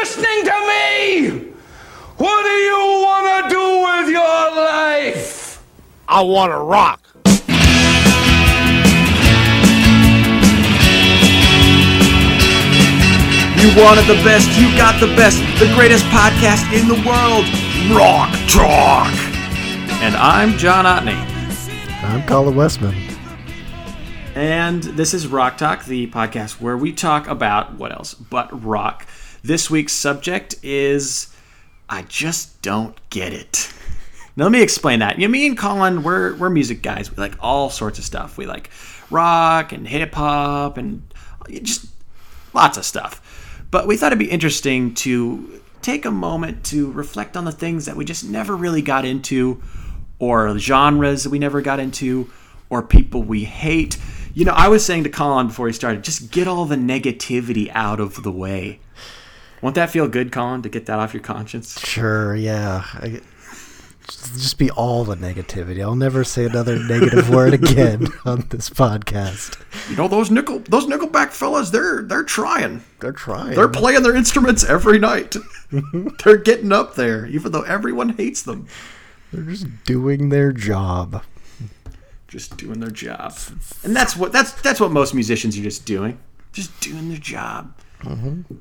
listening to me? What do you want to do with your life? I want to rock. You wanted the best, you got the best, the greatest podcast in the world, Rock Talk. And I'm John Otney. I'm Colin Westman. And this is Rock Talk, the podcast where we talk about what else but rock. This week's subject is I just don't get it. Now, let me explain that. You know, me and Colin, we're we're music guys. We like all sorts of stuff. We like rock and hip hop and just lots of stuff. But we thought it'd be interesting to take a moment to reflect on the things that we just never really got into, or genres that we never got into, or people we hate. You know, I was saying to Colin before he started, just get all the negativity out of the way. Won't that feel good, Colin, to get that off your conscience? Sure, yeah. I, just be all the negativity. I'll never say another negative word again on this podcast. You know those nickel those Nickelback fellas, they're they're trying. They're trying. They're playing their instruments every night. they're getting up there, even though everyone hates them. They're just doing their job. Just doing their job, and that's what that's that's what most musicians are just doing, just doing their job. Mm-hmm.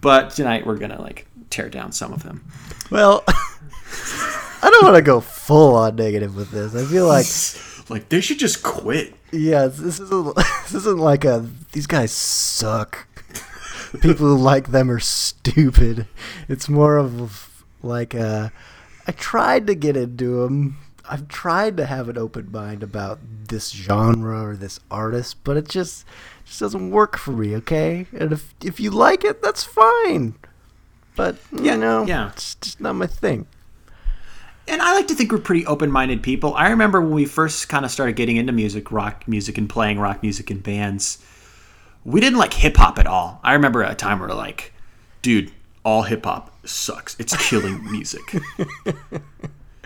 But tonight we're gonna like tear down some of them. Well, I don't want to go full on negative with this. I feel like like they should just quit. Yeah, this isn't this isn't like a these guys suck. People who like them are stupid. It's more of like a I tried to get into them. I've tried to have an open mind about this genre or this artist, but it just just doesn't work for me. Okay, and if if you like it, that's fine. But you know, yeah, it's just not my thing and I like to think we're pretty open-minded people. I remember when we first kind of started getting into music, rock music, and playing rock music in bands. We didn't like hip hop at all. I remember a time where we like, dude, all hip hop sucks. It's killing music.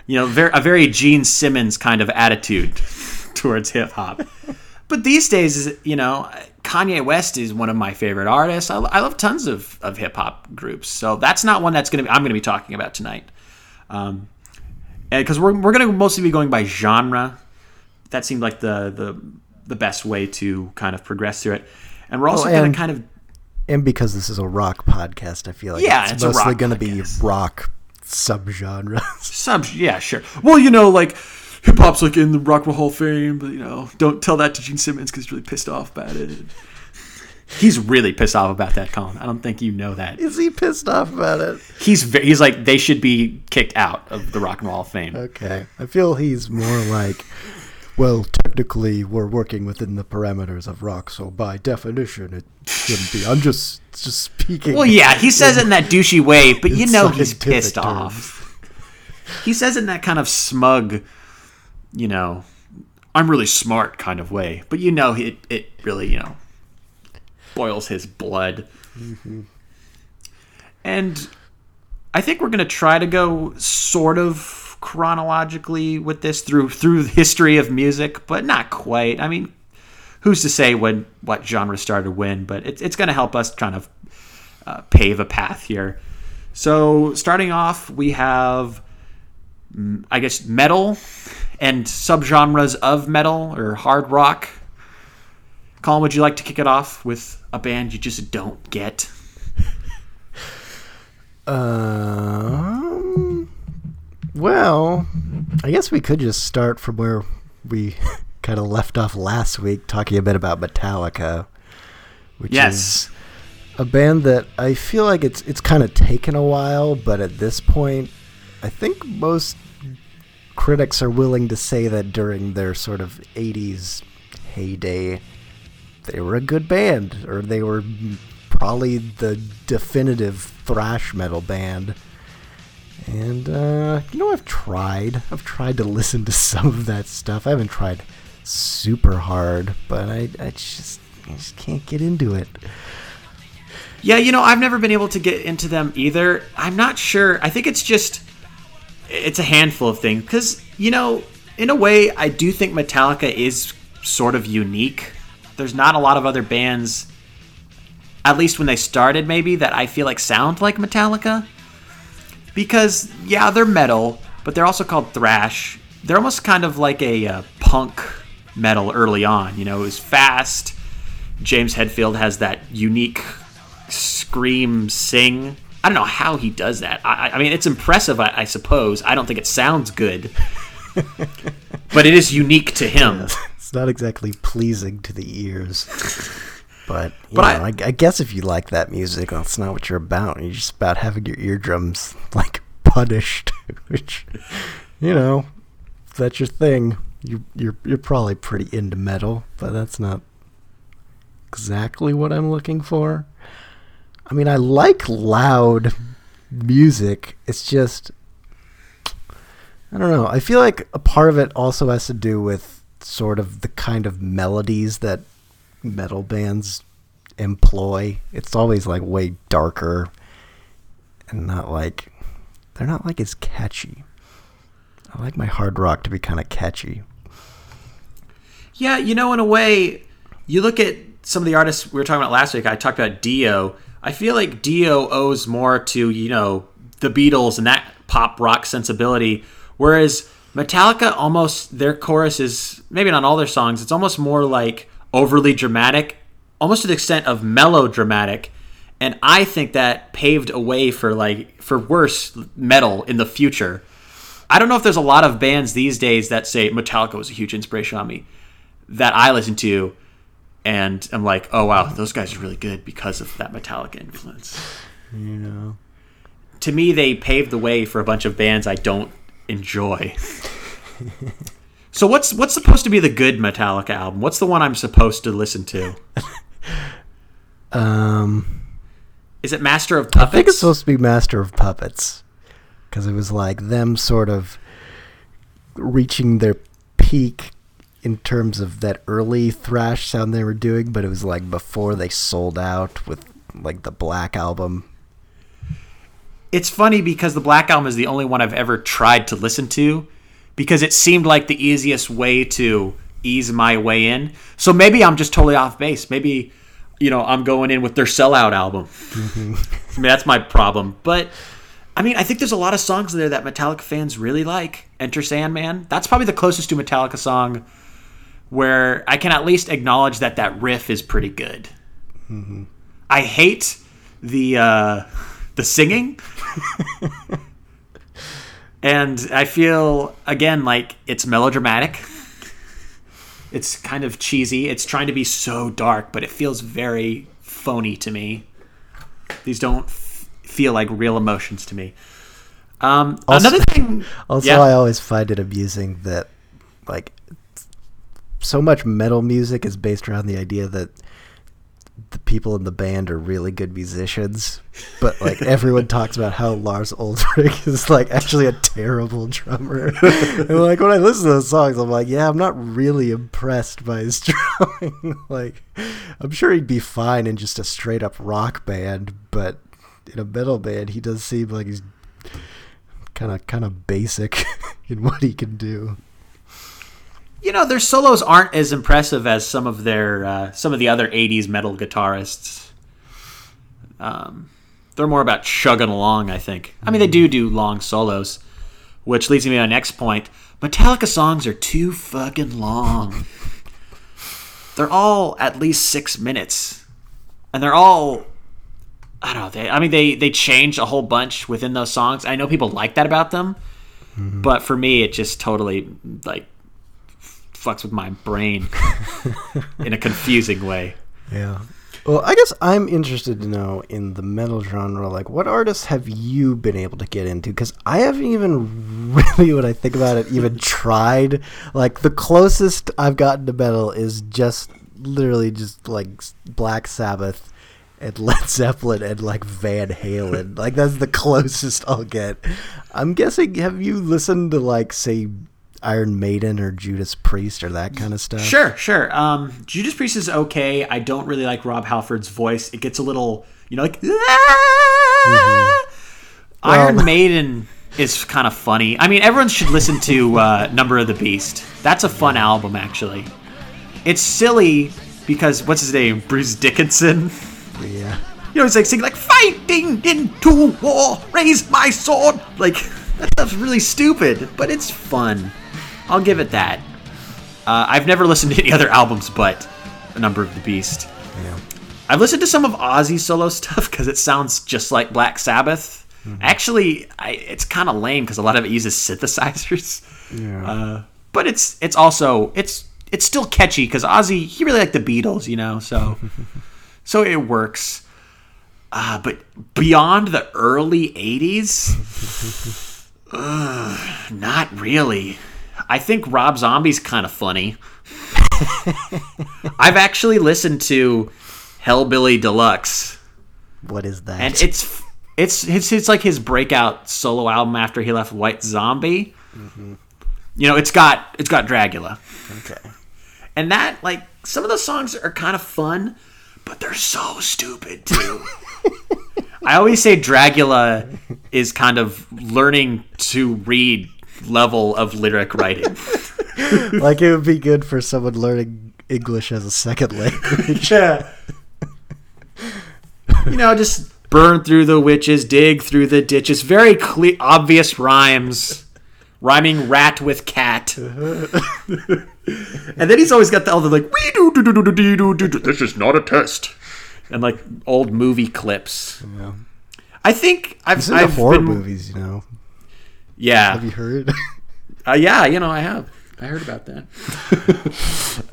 you know, very, a very Gene Simmons kind of attitude towards hip hop. But these days, you know, Kanye West is one of my favorite artists. I, I love tons of, of hip hop groups. So that's not one that's going to be, I'm going to be talking about tonight. Um, because we're, we're going to mostly be going by genre. That seemed like the the the best way to kind of progress through it, and we're also oh, going to kind of and because this is a rock podcast, I feel like yeah, it's, it's mostly going to be rock subgenres. Sub, yeah, sure. Well, you know, like hip hop's like in the Rock and Roll Hall of Fame, but you know, don't tell that to Gene Simmons because he's really pissed off about it. He's really pissed off about that, Colin. I don't think you know that. Is he pissed off about it? He's he's like they should be kicked out of the Rock and Roll Hall of Fame. Okay, I feel he's more like, well, technically we're working within the parameters of rock, so by definition it shouldn't be. I'm just just speaking. Well, yeah, he says it in that douchey way, but you know he's pissed terms. off. He says it in that kind of smug, you know, I'm really smart kind of way, but you know it it really you know boils his blood. Mm-hmm. And I think we're going to try to go sort of chronologically with this through through the history of music, but not quite. I mean, who's to say when what genre started when? But it, it's going to help us kind of uh, pave a path here. So starting off, we have mm, I guess metal and subgenres of metal or hard rock. Colin, would you like to kick it off with a band you just don't get? um, well, I guess we could just start from where we kind of left off last week, talking a bit about Metallica, which yes. is a band that I feel like it's it's kind of taken a while, but at this point, I think most critics are willing to say that during their sort of 80s heyday, they were a good band, or they were probably the definitive thrash metal band. And uh, you know, I've tried. I've tried to listen to some of that stuff. I haven't tried super hard, but I, I just, I just can't get into it. Yeah, you know, I've never been able to get into them either. I'm not sure. I think it's just it's a handful of things because you know, in a way, I do think Metallica is sort of unique there's not a lot of other bands at least when they started, maybe that I feel like sound like Metallica. Because yeah, they're metal, but they're also called thrash. They're almost kind of like a uh, punk metal early on. You know, it was fast. James Hetfield has that unique scream sing. I don't know how he does that. I, I mean, it's impressive, I, I, suppose. I don't think it sounds good, but it is unique to him. it's not exactly pleasing to the ears. But, but know, I, I, guess if you like that music, that's not what you're about. You're just about having your eardrums like punished, which, you know, if that's your thing. You, you're you're probably pretty into metal, but that's not exactly what I'm looking for. I mean, I like loud music. It's just I don't know. I feel like a part of it also has to do with sort of the kind of melodies that metal bands employ. It's always like way darker and not like they're not like as catchy. I like my hard rock to be kind of catchy. Yeah, you know, in a way, you look at some of the artists we were talking about last week. I talked about Dio. I feel like Dio owes more to you know the Beatles and that pop rock sensibility, whereas Metallica almost their chorus is maybe not all their songs. It's almost more like overly dramatic, almost to the extent of melodramatic. And I think that paved a way for like for worse metal in the future. I don't know if there's a lot of bands these days that say Metallica was a huge inspiration on me that I listen to and I'm like, oh wow, those guys are really good because of that Metallica influence. You know. To me, they paved the way for a bunch of bands I don't enjoy. so what's what's supposed to be the good Metallica album? What's the one I'm supposed to listen to? um, is it Master of Puppets? I think it's supposed to be Master of Puppets because it was like them sort of reaching their peak in terms of that early thrash sound they were doing, but it was like before they sold out with like the Black album. It's funny because the Black album is the only one I've ever tried to listen to because it seemed like the easiest way to ease my way in. So maybe I'm just totally off base. Maybe you know I'm going in with their sellout album. Mm-hmm. I mean that's my problem, but. I mean, I think there's a lot of songs there that Metallica fans really like. Enter Sandman. That's probably the closest to Metallica song where I can at least acknowledge that that riff is pretty good. Mm-hmm. I hate the uh, the singing, and I feel again like it's melodramatic. It's kind of cheesy. It's trying to be so dark, but it feels very phony to me. These don't f- feel like real emotions to me. Um, also, another thing. Also, yeah. I always find it amusing that, like, so much metal music is based around the idea that the people in the band are really good musicians, but like everyone talks about how Lars Ulrich is like actually a terrible drummer. and like when I listen to those songs, I'm like, yeah, I'm not really impressed by his drumming. like, I'm sure he'd be fine in just a straight up rock band, but in a metal band, he does seem like he's kind of kind of basic in what he can do you know their solos aren't as impressive as some of their uh, some of the other '80s metal guitarists. Um, they're more about chugging along. I think. I mean, they do do long solos, which leads me to my next point. Metallica songs are too fucking long. they're all at least six minutes, and they're all. I don't know. They, I mean, they they change a whole bunch within those songs. I know people like that about them, mm-hmm. but for me, it just totally like fucks with my brain in a confusing way. Yeah. Well, I guess I'm interested to know in the metal genre, like what artists have you been able to get into? Because I haven't even really, when I think about it, even tried. Like the closest I've gotten to metal is just literally just like Black Sabbath and Led Zeppelin and like Van Halen. like that's the closest I'll get. I'm guessing. Have you listened to like say Iron Maiden or Judas Priest or that kind of stuff? Sure, sure. Um, Judas Priest is okay. I don't really like Rob Halford's voice. It gets a little, you know, like. Mm-hmm. Iron well, Maiden is kind of funny. I mean, everyone should listen to uh, Number of the Beast. That's a fun album, actually. It's silly because what's his name? Bruce Dickinson Yeah. You know, he's like singing like "Fighting into war, raise my sword." Like that stuff's really stupid, but it's fun. I'll give it that. Uh, I've never listened to any other albums but A Number of the Beast. Yeah. I've listened to some of Ozzy's solo stuff because it sounds just like Black Sabbath. Mm-hmm. Actually, I, it's kind of lame because a lot of it uses synthesizers. Yeah. Uh, but it's it's also it's it's still catchy because Ozzy he really liked the Beatles, you know, so so it works. Uh, but beyond the early '80s, uh, not really. I think Rob Zombie's kind of funny. I've actually listened to Hellbilly Deluxe. What is that? And it's it's it's it's like his breakout solo album after he left White Zombie. Mm-hmm. You know, it's got it's got Dragula. Okay. And that like some of the songs are kind of fun, but they're so stupid too. I always say Dragula is kind of learning to read level of lyric writing. like it would be good for someone learning English as a second language. Yeah. you know, just burn through the witches, dig through the ditches. Very clear, obvious rhymes, rhyming rat with cat. and then he's always got the other like we do do do do do do do. This is not a test. And like old movie clips. Yeah. I think I've, He's I've horror been, movies, you know. Yeah. Have you heard? Uh, yeah, you know, I have. I heard about that.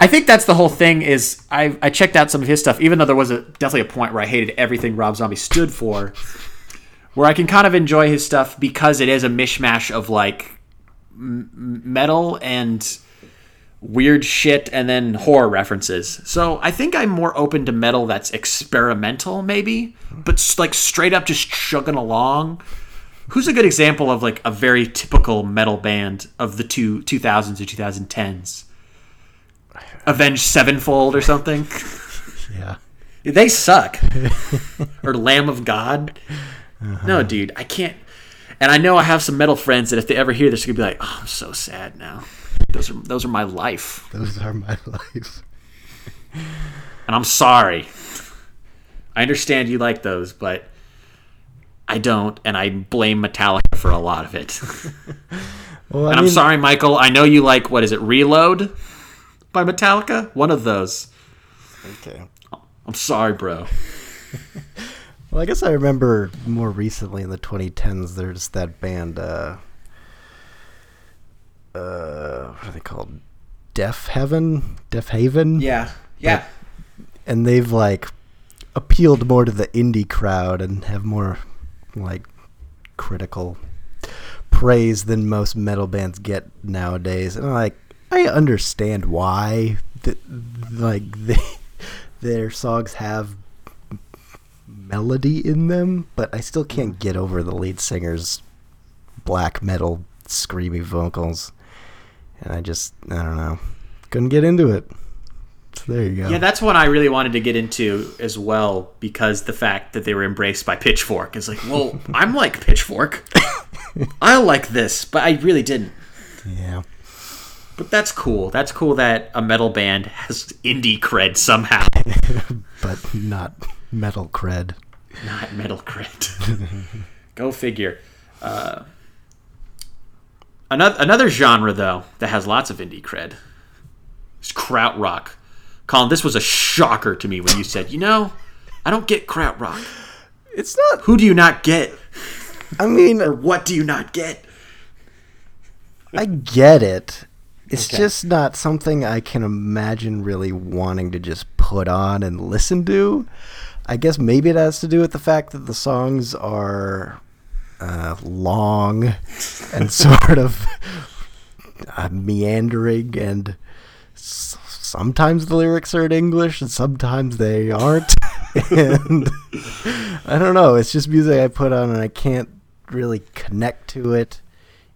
I think that's the whole thing. Is I I checked out some of his stuff, even though there was a definitely a point where I hated everything Rob Zombie stood for, where I can kind of enjoy his stuff because it is a mishmash of like m- metal and weird shit and then horror references. So I think I'm more open to metal that's experimental, maybe, but like straight up just chugging along. Who's a good example of like a very typical metal band of the two 2000s or 2010s? Avenged Sevenfold or something. Yeah. They suck. or Lamb of God. Uh-huh. No, dude, I can't. And I know I have some metal friends that if they ever hear this, they're gonna be like, "Oh, I'm so sad now." Those are those are my life. Those are my life. and I'm sorry. I understand you like those, but I don't, and I blame Metallica for a lot of it. well, and I am sorry, Michael. I know you like what is it, Reload by Metallica? One of those. Okay. I'm sorry, bro. well, I guess I remember more recently in the 2010s. There's that band. Uh, uh, what are they called? Deaf Heaven, Deaf Haven. Yeah, yeah. But, and they've like appealed more to the indie crowd and have more like critical praise than most metal bands get nowadays. And like I understand why that like they their songs have melody in them, but I still can't mm. get over the lead singer's black metal screamy vocals. And I just I don't know. Couldn't get into it. So there you go. Yeah, that's what I really wanted to get into as well because the fact that they were embraced by Pitchfork is like, well, I'm like Pitchfork. I like this, but I really didn't. Yeah. But that's cool. That's cool that a metal band has indie cred somehow. but not metal cred. Not metal cred. Go figure. Uh, another another genre though that has lots of indie cred is krautrock. Colin, this was a shocker to me when you said, you know, I don't get krautrock. It's not. Who do you not get? I mean, or what do you not get? I get it. It's okay. just not something I can imagine really wanting to just put on and listen to. I guess maybe it has to do with the fact that the songs are uh, long and sort of uh, meandering and sometimes the lyrics are in English and sometimes they aren't. and I don't know. It's just music I put on and I can't really connect to it.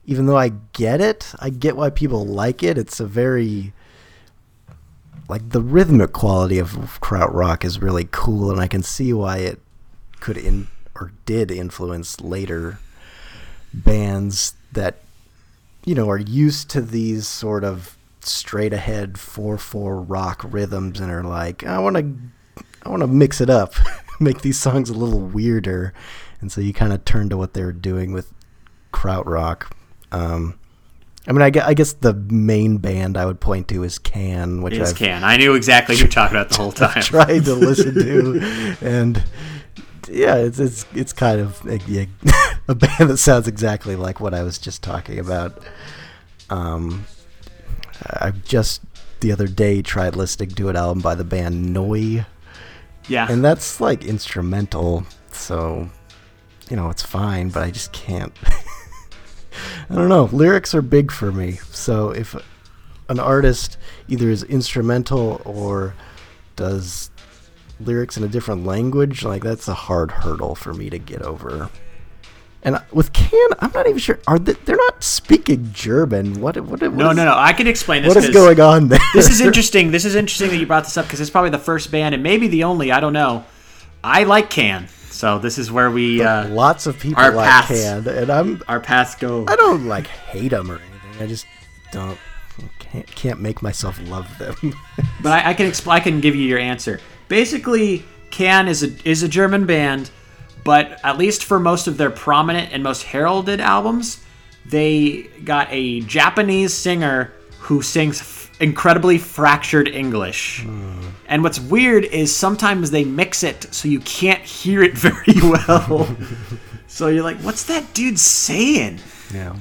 Even though I get it, I get why people like it. It's a very like the rhythmic quality of krautrock is really cool, and I can see why it could in or did influence later bands that you know are used to these sort of straight ahead 4 4 rock rhythms and are like, I want to I want to mix it up, make these songs a little weirder, and so you kind of turn to what they were doing with krautrock. Um, I mean, I guess, I guess the main band I would point to is Can, which is Can. I knew exactly who you're talking about the whole time. tried to listen to, and yeah, it's it's it's kind of a, a, band that sounds exactly like what I was just talking about. Um, I just the other day tried listening to an album by the band Neu. Yeah, and that's like instrumental, so you know it's fine, but I just can't. I don't know. Lyrics are big for me. So if an artist either is instrumental or does lyrics in a different language, like that's a hard hurdle for me to get over. And with Can, I'm not even sure. Are they, they're not speaking German? What? What? what no, is, no, no. I can explain this. What is going on there? This is interesting. This is interesting that you brought this up because it's probably the first band and maybe the only. I don't know. I like Can. So this is where we uh, lots of people our like paths, can, and I'm our paths go. I don't like hate them or anything. I just don't can't, can't make myself love them. but I, I can explain. I can give you your answer. Basically, Can is a is a German band, but at least for most of their prominent and most heralded albums, they got a Japanese singer who sings incredibly fractured English. Mm. And what's weird is sometimes they mix it so you can't hear it very well. so you're like, what's that dude saying? Yeah.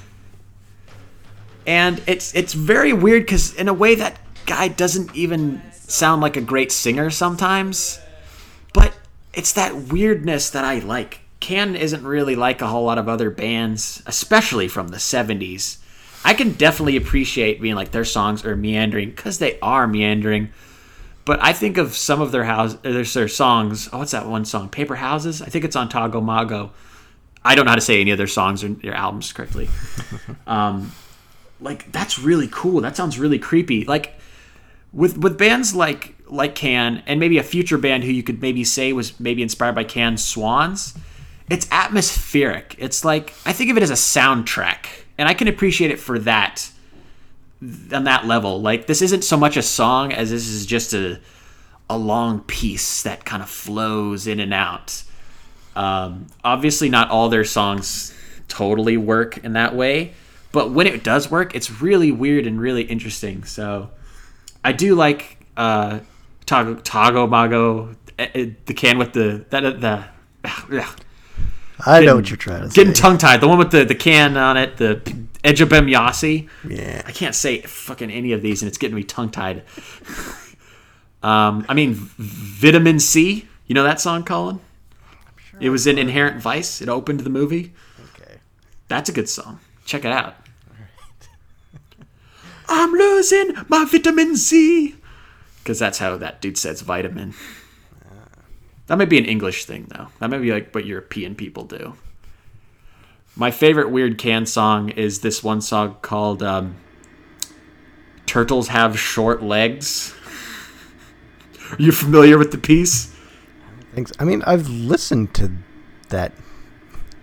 And it's it's very weird because in a way that guy doesn't even sound like a great singer sometimes. It's that weirdness that I like. Can isn't really like a whole lot of other bands, especially from the 70s I can definitely appreciate being like their songs are meandering because they are meandering. But I think of some of their house, there's their songs. Oh, what's that one song? Paper Houses. I think it's on Tago Mago. I don't know how to say any of their songs or their albums correctly. um, like that's really cool. That sounds really creepy. Like with with bands like like Can and maybe a future band who you could maybe say was maybe inspired by Can Swans. It's atmospheric. It's like I think of it as a soundtrack and I can appreciate it for that on that level. Like this isn't so much a song as this is just a a long piece that kind of flows in and out. Um, obviously, not all their songs totally work in that way, but when it does work, it's really weird and really interesting. So I do like uh, Tago, Tago Mago, eh, eh, the can with the that the. Uh, I know what you're trying to say. Getting tongue tied. The one with the, the can on it, the Ege Bamyasi. Yeah. I can't say fucking any of these, and it's getting me tongue tied. um, I mean, Vitamin C. You know that song, Colin? Sure it was in Inherent Vice. It opened the movie. Okay. That's a good song. Check it out. I'm losing my vitamin C. Because that's how that dude says vitamin. That might be an English thing, though. That might be like what European people do. My favorite weird Can song is this one song called um, "Turtles Have Short Legs." Are you familiar with the piece? Thanks. I mean, I've listened to that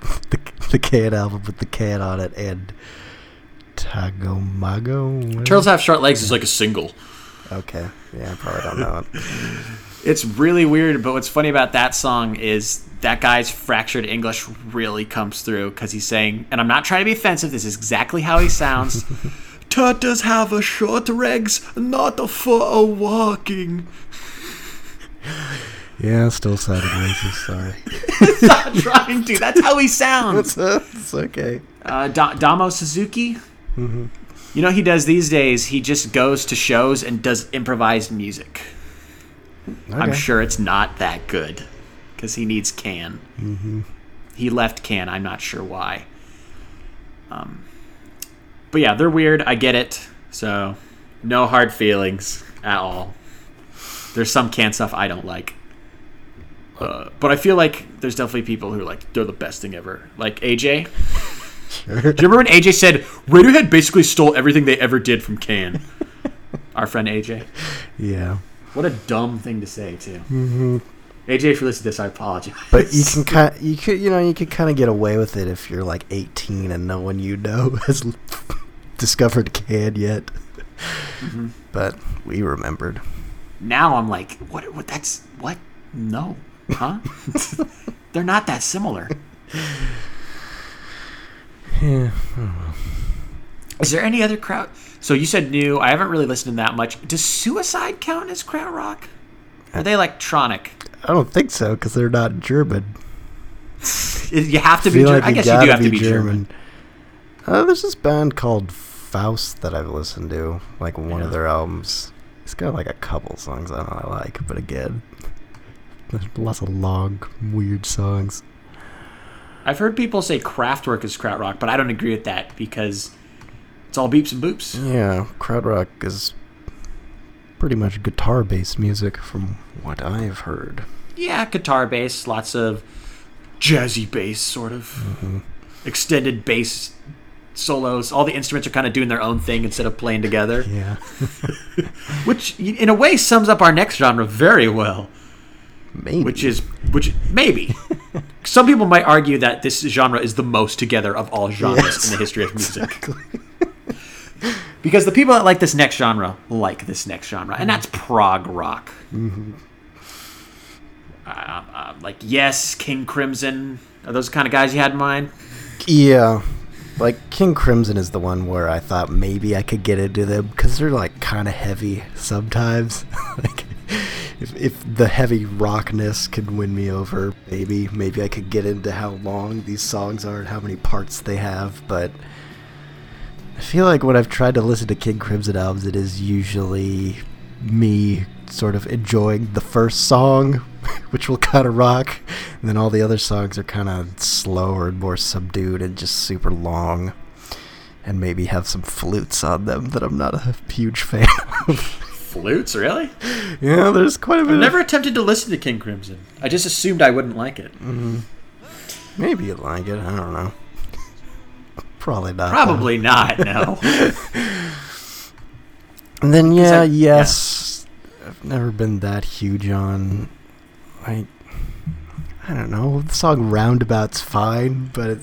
the the Can album with the can on it and Tago Mago. Turtles Have Short Legs is like a single. Okay. Yeah, I probably don't know it. It's really weird, but what's funny about that song is that guy's fractured English really comes through because he's saying, and I'm not trying to be offensive, this is exactly how he sounds. Turtles have a short legs, not for a walking. Yeah, still sounded racist. Sorry. not trying to. That's how he sounds. it's okay. Uh, da- Damo Suzuki. Mm-hmm. You know, he does these days. He just goes to shows and does improvised music. Okay. I'm sure it's not that good because he needs Can. Mm-hmm. He left Can. I'm not sure why. Um, but yeah, they're weird. I get it. So no hard feelings at all. There's some Can stuff I don't like. Uh, but I feel like there's definitely people who are like they're the best thing ever. Like AJ. Sure. Do you remember when AJ said Radiohead basically stole everything they ever did from Can? Our friend AJ. Yeah. What a dumb thing to say too. Mm-hmm. AJ, if you listen to this, I apologize. But you can kind, you could, you know, you could kind of get away with it if you're like 18 and no one you know has discovered Can yet. Mm-hmm. But we remembered. Now I'm like, what? What? That's what? No. Huh? They're not that similar. Yeah. Is there any other kraut? So you said Neu. I haven't really listened to that much. Does Suicide count as krautrock? Are they electronic? I don't think so because they're not German. You have to be. German. Like I guess you do have to be German. German. Uh, there's this band called Faust that I've listened to, like one yeah. of their albums. It's got like a couple songs I don't like, but again, there's lots of long, weird songs. I've heard people say Kraftwerk is krautrock, but I don't agree with that because it's all beeps and boops. Yeah, krautrock is pretty much guitar-based music, from what I've heard. Yeah, guitar-based, lots of jazzy bass, sort of mm-hmm. extended bass solos. All the instruments are kind of doing their own thing instead of playing together. Yeah, which in a way sums up our next genre very well. Maybe. Which is which maybe. Some people might argue that this genre is the most together of all genres yes, in the history of music. Exactly. because the people that like this next genre like this next genre, and that's prog rock. Mm-hmm. Uh, uh, like Yes, King Crimson. Are those kind of guys you had in mind? Yeah, like King Crimson is the one where I thought maybe I could get into them because they're like kind of heavy sometimes. like if if the heavy rockness could win me over, maybe maybe I could get into how long these songs are and how many parts they have, but I feel like when I've tried to listen to King Crimson albums, it is usually me sort of enjoying the first song, which will kind of rock, and then all the other songs are kind of slower and more subdued and just super long, and maybe have some flutes on them that I'm not a huge fan of. Flutes, really? Yeah, there's quite a bit. I've never attempted to listen to King Crimson. I just assumed I wouldn't like it. Mm-hmm. Maybe you'd like it. I don't know. Probably not. Probably though. not. No. and then yeah, I, yes, yeah. I've never been that huge on. I I don't know. The song "Roundabout's" fine, but it,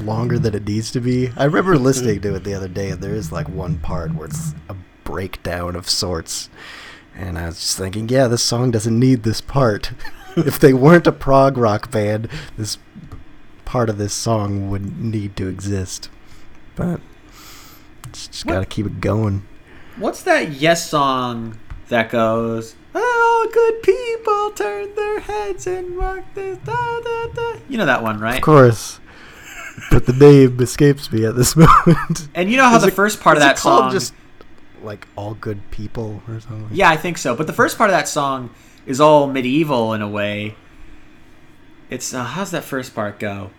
longer than it needs to be. I remember listening to it the other day, and there is like one part where it's a breakdown of sorts, and I was just thinking, yeah, this song doesn't need this part. if they weren't a prog rock band, this part of this song would need to exist. But it's just got to keep it going. What's that Yes song that goes, All good people turn their heads and rock this, da, da, da. You know that one, right? Of course but the name escapes me at this moment. And you know how is the it, first part of that song just like all good people or something. Yeah, I think so. But the first part of that song is all medieval in a way. It's uh, how's that first part go?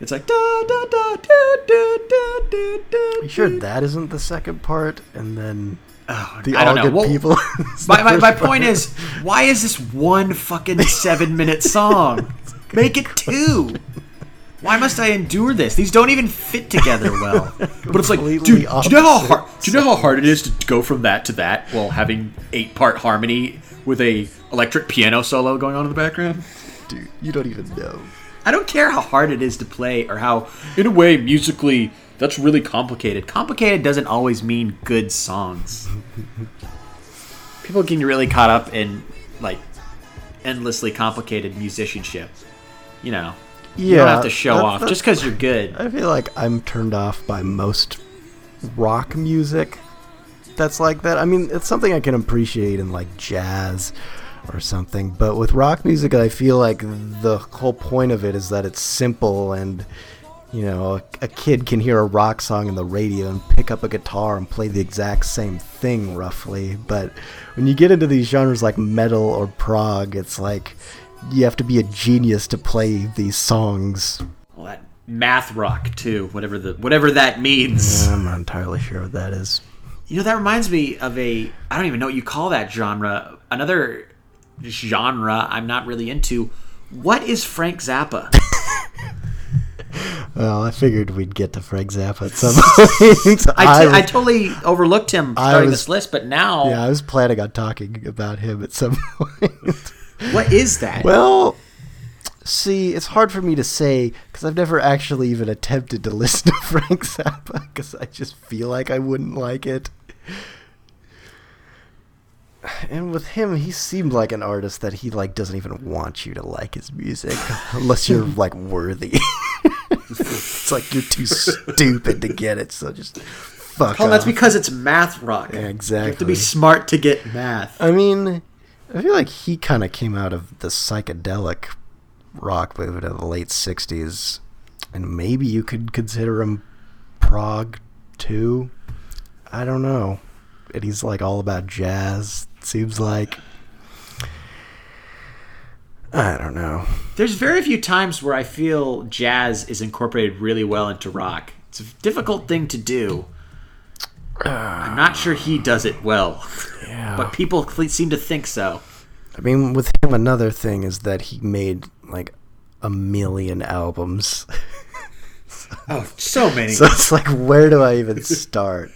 It's like da da da da da da da. da. Are you sure that isn't the second part? And then Oh, the I don't know. Well, people. my, my, my point is, why is this one fucking seven minute song? Make it two. Why must I endure this? These don't even fit together well. But it's like, dude, do you know how hard? Do you know how hard it is to go from that to that while having eight part harmony with a electric piano solo going on in the background? Dude, you don't even know. I don't care how hard it is to play or how, in a way, musically, that's really complicated. Complicated doesn't always mean good songs. People get really caught up in, like, endlessly complicated musicianship. You know, you don't have to show off just because you're good. I feel like I'm turned off by most rock music that's like that. I mean, it's something I can appreciate in like jazz or something. But with rock music, I feel like the whole point of it is that it's simple and you know, a, a, kid can hear a rock song in the radio and pick up a guitar and play the exact same thing roughly. But when you get into these genres like metal or prog, it's like you have to be a genius to play these songs. Well, that math rock too, whatever the whatever that means. Yeah, I'm not entirely sure what that is. You know, that reminds me of a I don't even know what you call that genre. Another genre I'm not really into. What is Frank Zappa? well, I figured we'd get to Frank Zappa at some point. I, t- I, was, I totally overlooked him starting was, this list, but now. Yeah, I was planning on talking about him at some point. What is that? Well, see, it's hard for me to say because I've never actually even attempted to listen to Frank Zappa because I just feel like I wouldn't like it. and with him, he seemed like an artist that he like doesn't even want you to like his music unless you're like worthy. it's like you're too stupid to get it, so just fuck. Well, that's because it's math rock. Yeah, exactly. You have to be smart to get math. I mean, I feel like he kind of came out of the psychedelic rock movement of the late '60s, and maybe you could consider him prog too. I don't know. And he's like all about jazz. Seems like. I don't know. There's very few times where I feel jazz is incorporated really well into rock. It's a difficult thing to do. I'm not sure he does it well. Yeah. but people seem to think so. I mean, with him, another thing is that he made like a million albums. oh, so many. So it's like, where do I even start?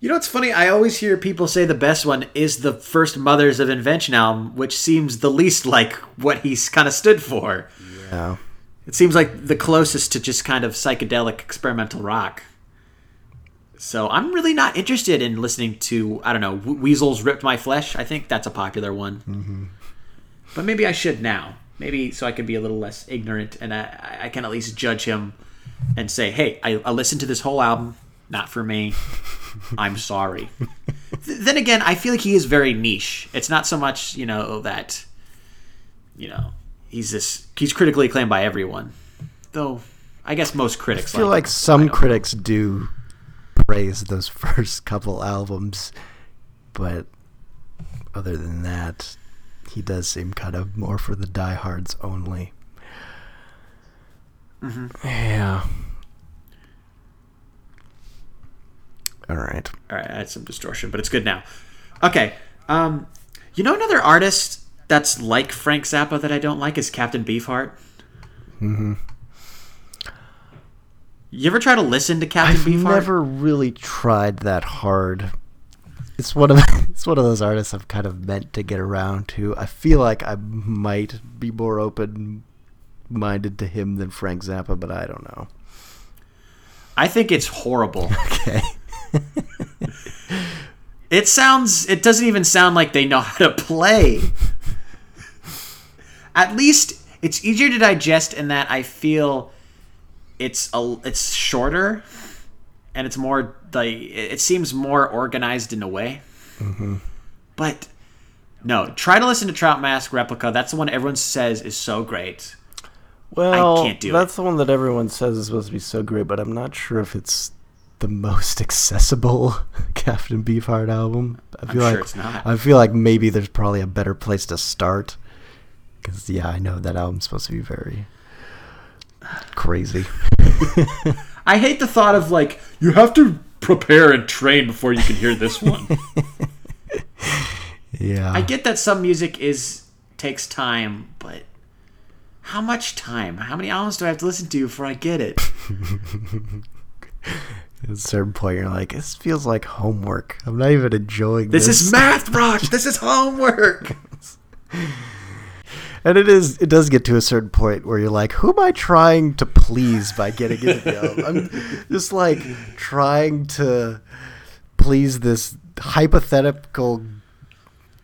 You know what's funny? I always hear people say the best one is the first Mothers of Invention album, which seems the least like what he's kind of stood for. Yeah. It seems like the closest to just kind of psychedelic experimental rock. So I'm really not interested in listening to I don't know Weasels ripped my flesh. I think that's a popular one. Mm-hmm. But maybe I should now. Maybe so I can be a little less ignorant and I, I can at least judge him and say, hey, I, I listened to this whole album. Not for me. I'm sorry. then again, I feel like he is very niche. It's not so much, you know, that you know, he's this he's critically acclaimed by everyone. Though I guess most critics I feel like, like some critics do praise those first couple albums, but other than that, he does seem kind of more for the diehards only. Mm-hmm. Yeah. All right. All right, I had some distortion, but it's good now. Okay. Um, you know another artist that's like Frank Zappa that I don't like is Captain Beefheart. Mm-hmm. You ever try to listen to Captain Beefheart? I've Beefheart? never really tried that hard. It's one of it's one of those artists I've kind of meant to get around to. I feel like I might be more open minded to him than Frank Zappa, but I don't know. I think it's horrible. Okay. it sounds it doesn't even sound like they know how to play. At least it's easier to digest in that I feel it's a it's shorter and it's more like it seems more organized in a way. Mm-hmm. But no, try to listen to Trout Mask Replica. That's the one everyone says is so great. Well, I can't do that's it. the one that everyone says is supposed to be so great, but I'm not sure if it's the most accessible Captain Beefheart album. I feel I'm like sure I feel like maybe there's probably a better place to start. Because yeah, I know that album's supposed to be very crazy. I hate the thought of like you have to prepare and train before you can hear this one. yeah. I get that some music is takes time, but how much time? How many albums do I have to listen to before I get it? At a certain point, you're like, this feels like homework. I'm not even enjoying this. This is math, Rock. this is homework. And it is. It does get to a certain point where you're like, who am I trying to please by getting into the album? I'm just like trying to please this hypothetical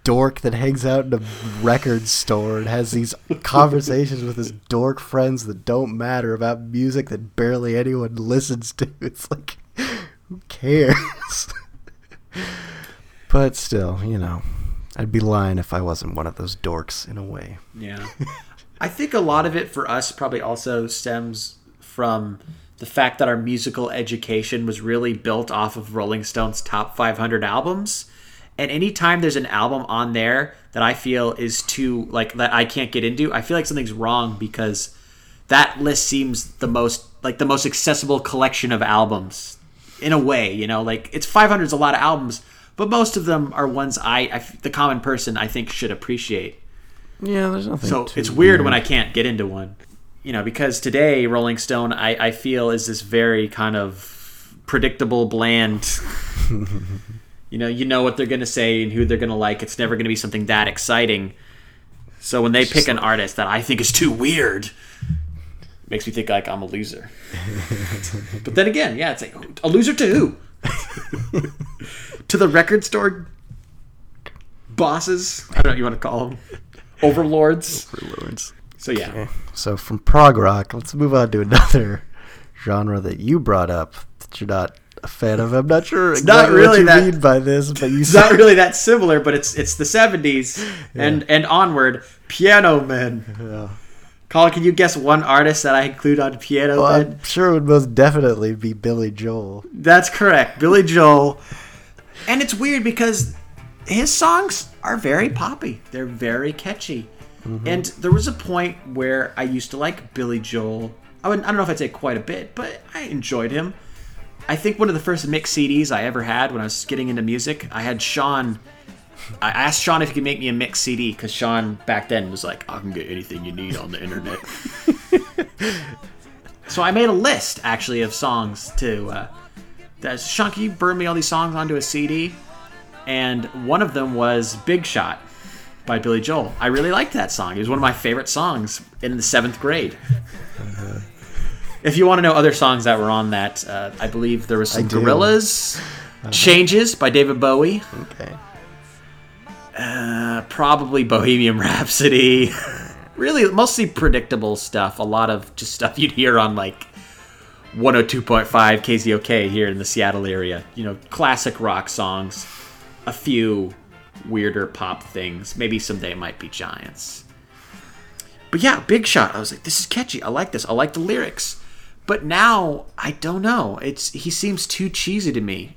dork that hangs out in a record store and has these conversations with his dork friends that don't matter about music that barely anyone listens to. It's like who cares? but still, you know, I'd be lying if I wasn't one of those dorks in a way. Yeah. I think a lot of it for us probably also stems from the fact that our musical education was really built off of Rolling Stone's top 500 albums. And anytime there's an album on there that I feel is too, like, that I can't get into, I feel like something's wrong because that list seems the most, like, the most accessible collection of albums in a way, you know, like it's 500 is a lot of albums, but most of them are ones I, I the common person I think should appreciate. Yeah, there's nothing. So it's weird, weird when I can't get into one, you know, because today Rolling Stone I, I feel is this very kind of predictable, bland. you know, you know what they're gonna say and who they're gonna like. It's never gonna be something that exciting. So when they pick an artist that I think is too weird, makes me think like I'm a loser. but then again, yeah, it's like a loser to who? to the record store bosses. I don't know what you want to call them. Overlords. Overlords. So yeah. Okay. So from prog rock, let's move on to another genre that you brought up that you're not a fan of. I'm not sure it's exactly not really what you that, mean by this, but you. It's not really that similar, but it's it's the '70s yeah. and and onward. Piano Man. Yeah. Colin, can you guess one artist that I include on Piano well, Man? I'm sure it would most definitely be Billy Joel. That's correct, Billy Joel. And it's weird because his songs are very poppy. They're very catchy. Mm-hmm. And there was a point where I used to like Billy Joel. I, would, I don't know if I'd say quite a bit, but I enjoyed him. I think one of the first mix CDs I ever had when I was getting into music, I had Sean. I asked Sean if he could make me a mix CD because Sean back then was like, I can get anything you need on the internet. so I made a list actually of songs to. Uh, that, Sean, burned me all these songs onto a CD? And one of them was Big Shot by Billy Joel. I really liked that song. It was one of my favorite songs in the seventh grade. Uh-huh. If you want to know other songs that were on that, uh, I believe there was some Gorillaz, uh-huh. Changes by David Bowie. Okay. Uh, probably Bohemian Rhapsody. really, mostly predictable stuff. A lot of just stuff you'd hear on like 102.5 KZOK here in the Seattle area. You know, classic rock songs. A few weirder pop things. Maybe someday it might be Giants. But yeah, Big Shot. I was like, this is catchy. I like this. I like the lyrics. But now I don't know. It's he seems too cheesy to me.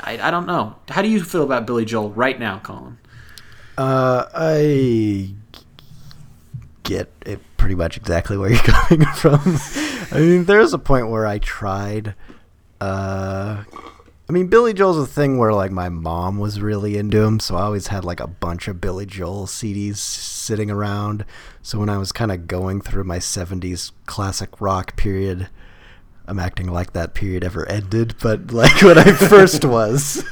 I, I don't know. How do you feel about Billy Joel right now, Colin? Uh, I get it pretty much exactly where you're coming from. I mean, there's a point where I tried. Uh, I mean, Billy Joel's a thing where like my mom was really into him, so I always had like a bunch of Billy Joel CDs sitting around. So when I was kind of going through my 70s classic rock period, I'm acting like that period ever ended, but like when I first was,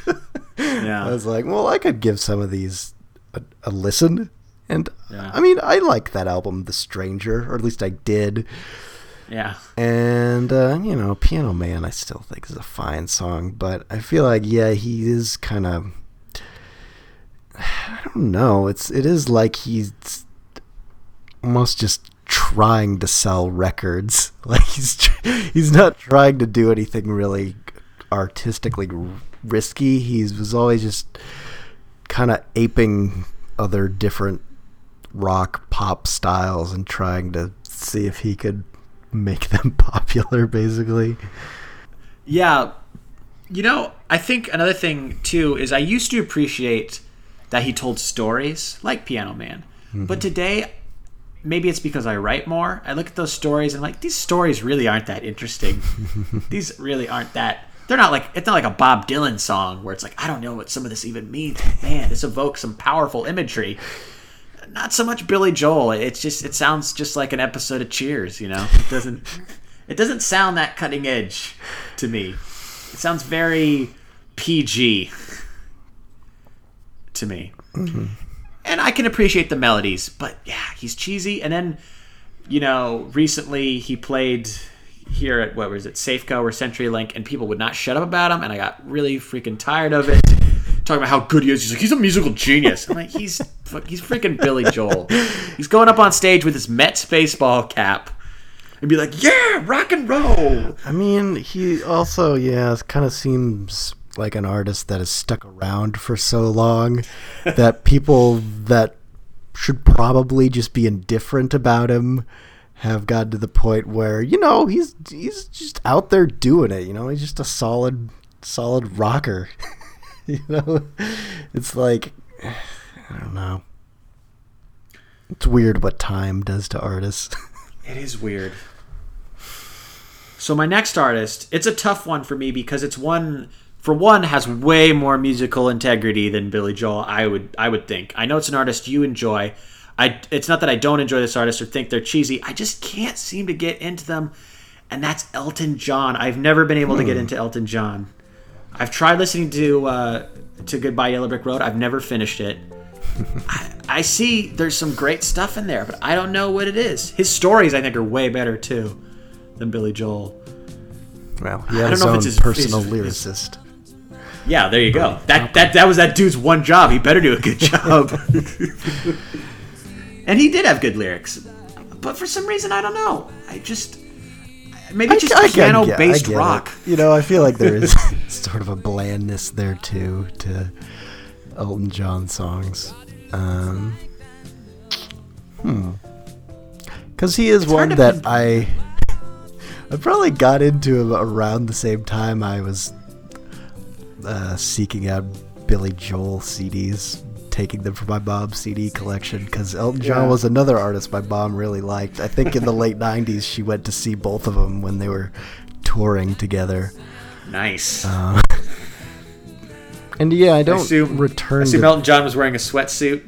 yeah. I was like, well, I could give some of these a, a listen. And yeah. I mean, I like that album, The Stranger, or at least I did. Yeah. And uh, you know, Piano Man, I still think is a fine song, but I feel like yeah, he is kind of. I don't know. It's it is like he's almost just trying to sell records. Like he's he's not trying to do anything really artistically risky. He was always just kind of aping other different rock pop styles and trying to see if he could make them popular, basically. Yeah. You know, I think another thing, too, is I used to appreciate that he told stories like Piano Man. Mm-hmm. But today, maybe it's because I write more. I look at those stories and like these stories really aren't that interesting. these really aren't that. They're not like it's not like a Bob Dylan song where it's like I don't know what some of this even means. Man, this evokes some powerful imagery not so much Billy Joel. It's just it sounds just like an episode of Cheers. You know, it doesn't it doesn't sound that cutting edge to me. It sounds very PG to me. Mm-hmm. And I can appreciate the melodies, but yeah, he's cheesy. And then, you know, recently he played here at what was it, Safeco or CenturyLink, and people would not shut up about him, and I got really freaking tired of it talking about how good he is. He's like, he's a musical genius. I'm like, he's he's freaking Billy Joel. He's going up on stage with his Mets baseball cap and be like, yeah, rock and roll. I mean, he also, yeah, kind of seems like an artist that has stuck around for so long that people that should probably just be indifferent about him have gotten to the point where you know he's he's just out there doing it you know he's just a solid solid rocker you know, it's like I don't know. It's weird what time does to artists. it is weird. So my next artist, it's a tough one for me because it's one for one has way more musical integrity than Billy Joel. I would I would think. I know it's an artist you enjoy. I it's not that I don't enjoy this artist or think they're cheesy. I just can't seem to get into them. And that's Elton John. I've never been able hmm. to get hmm. into Elton John. I've tried listening to uh, to Goodbye Yellow Brick Road. I've never finished it. I, I, see there's some great stuff in there, but I don't know what it is. His stories, I think, are way better too than Billy Joel. Well, he had his own his, personal his, lyricist. His, Yeah, there you go. That that that was that dude's one job. He better do a good job. and he did have good lyrics, but for some reason I don't know. I just maybe just piano based rock. It. You know, I feel like there is sort of a blandness there too to Elton John songs. Um, hmm. Because he is it's one that I I probably got into him around the same time I was uh, seeking out Billy Joel CDs, taking them from my mom's CD collection because Elton John yeah. was another artist my mom really liked. I think in the late '90s she went to see both of them when they were touring together. Nice. Uh, and yeah, I don't I assume, return. I assume to... Elton John was wearing a sweatsuit.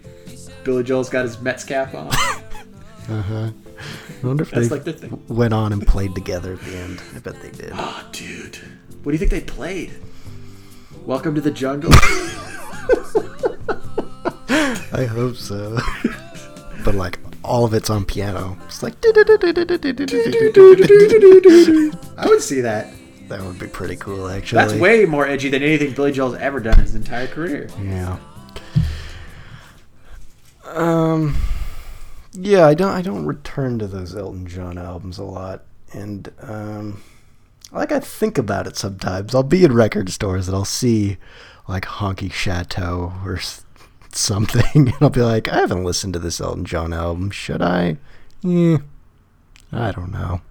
Billy Joel's got his Mets cap on. uh huh. I wonder if That's they like the thing. went on and played together at the end. I bet they did. Oh, dude. What do you think they played? Welcome to the jungle. I hope so. but like all of it's on piano. It's like I would see that. That would be pretty cool, actually. That's way more edgy than anything Billy Joel's ever done in his entire career. Yeah. Um yeah, I don't I don't return to those Elton John albums a lot, and um, like I think about it sometimes. I'll be in record stores and I'll see like Honky Chateau or something, and I'll be like, I haven't listened to this Elton John album. Should I? Yeah, I don't know.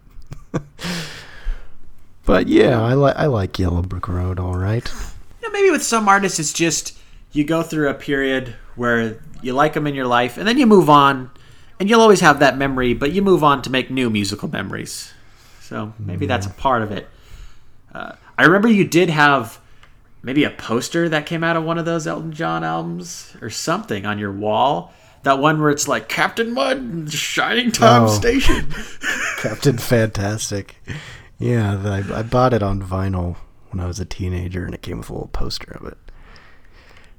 but yeah, I like I like Yellow Brick Road. All right. Yeah, maybe with some artists, it's just you go through a period where you like them in your life, and then you move on and you'll always have that memory, but you move on to make new musical memories. So maybe that's a part of it. Uh, I remember you did have maybe a poster that came out of one of those Elton John albums or something on your wall. That one where it's like Captain Mud, Shining Time oh, Station. Captain Fantastic. Yeah, I, I bought it on vinyl when I was a teenager and it came with a little poster of it.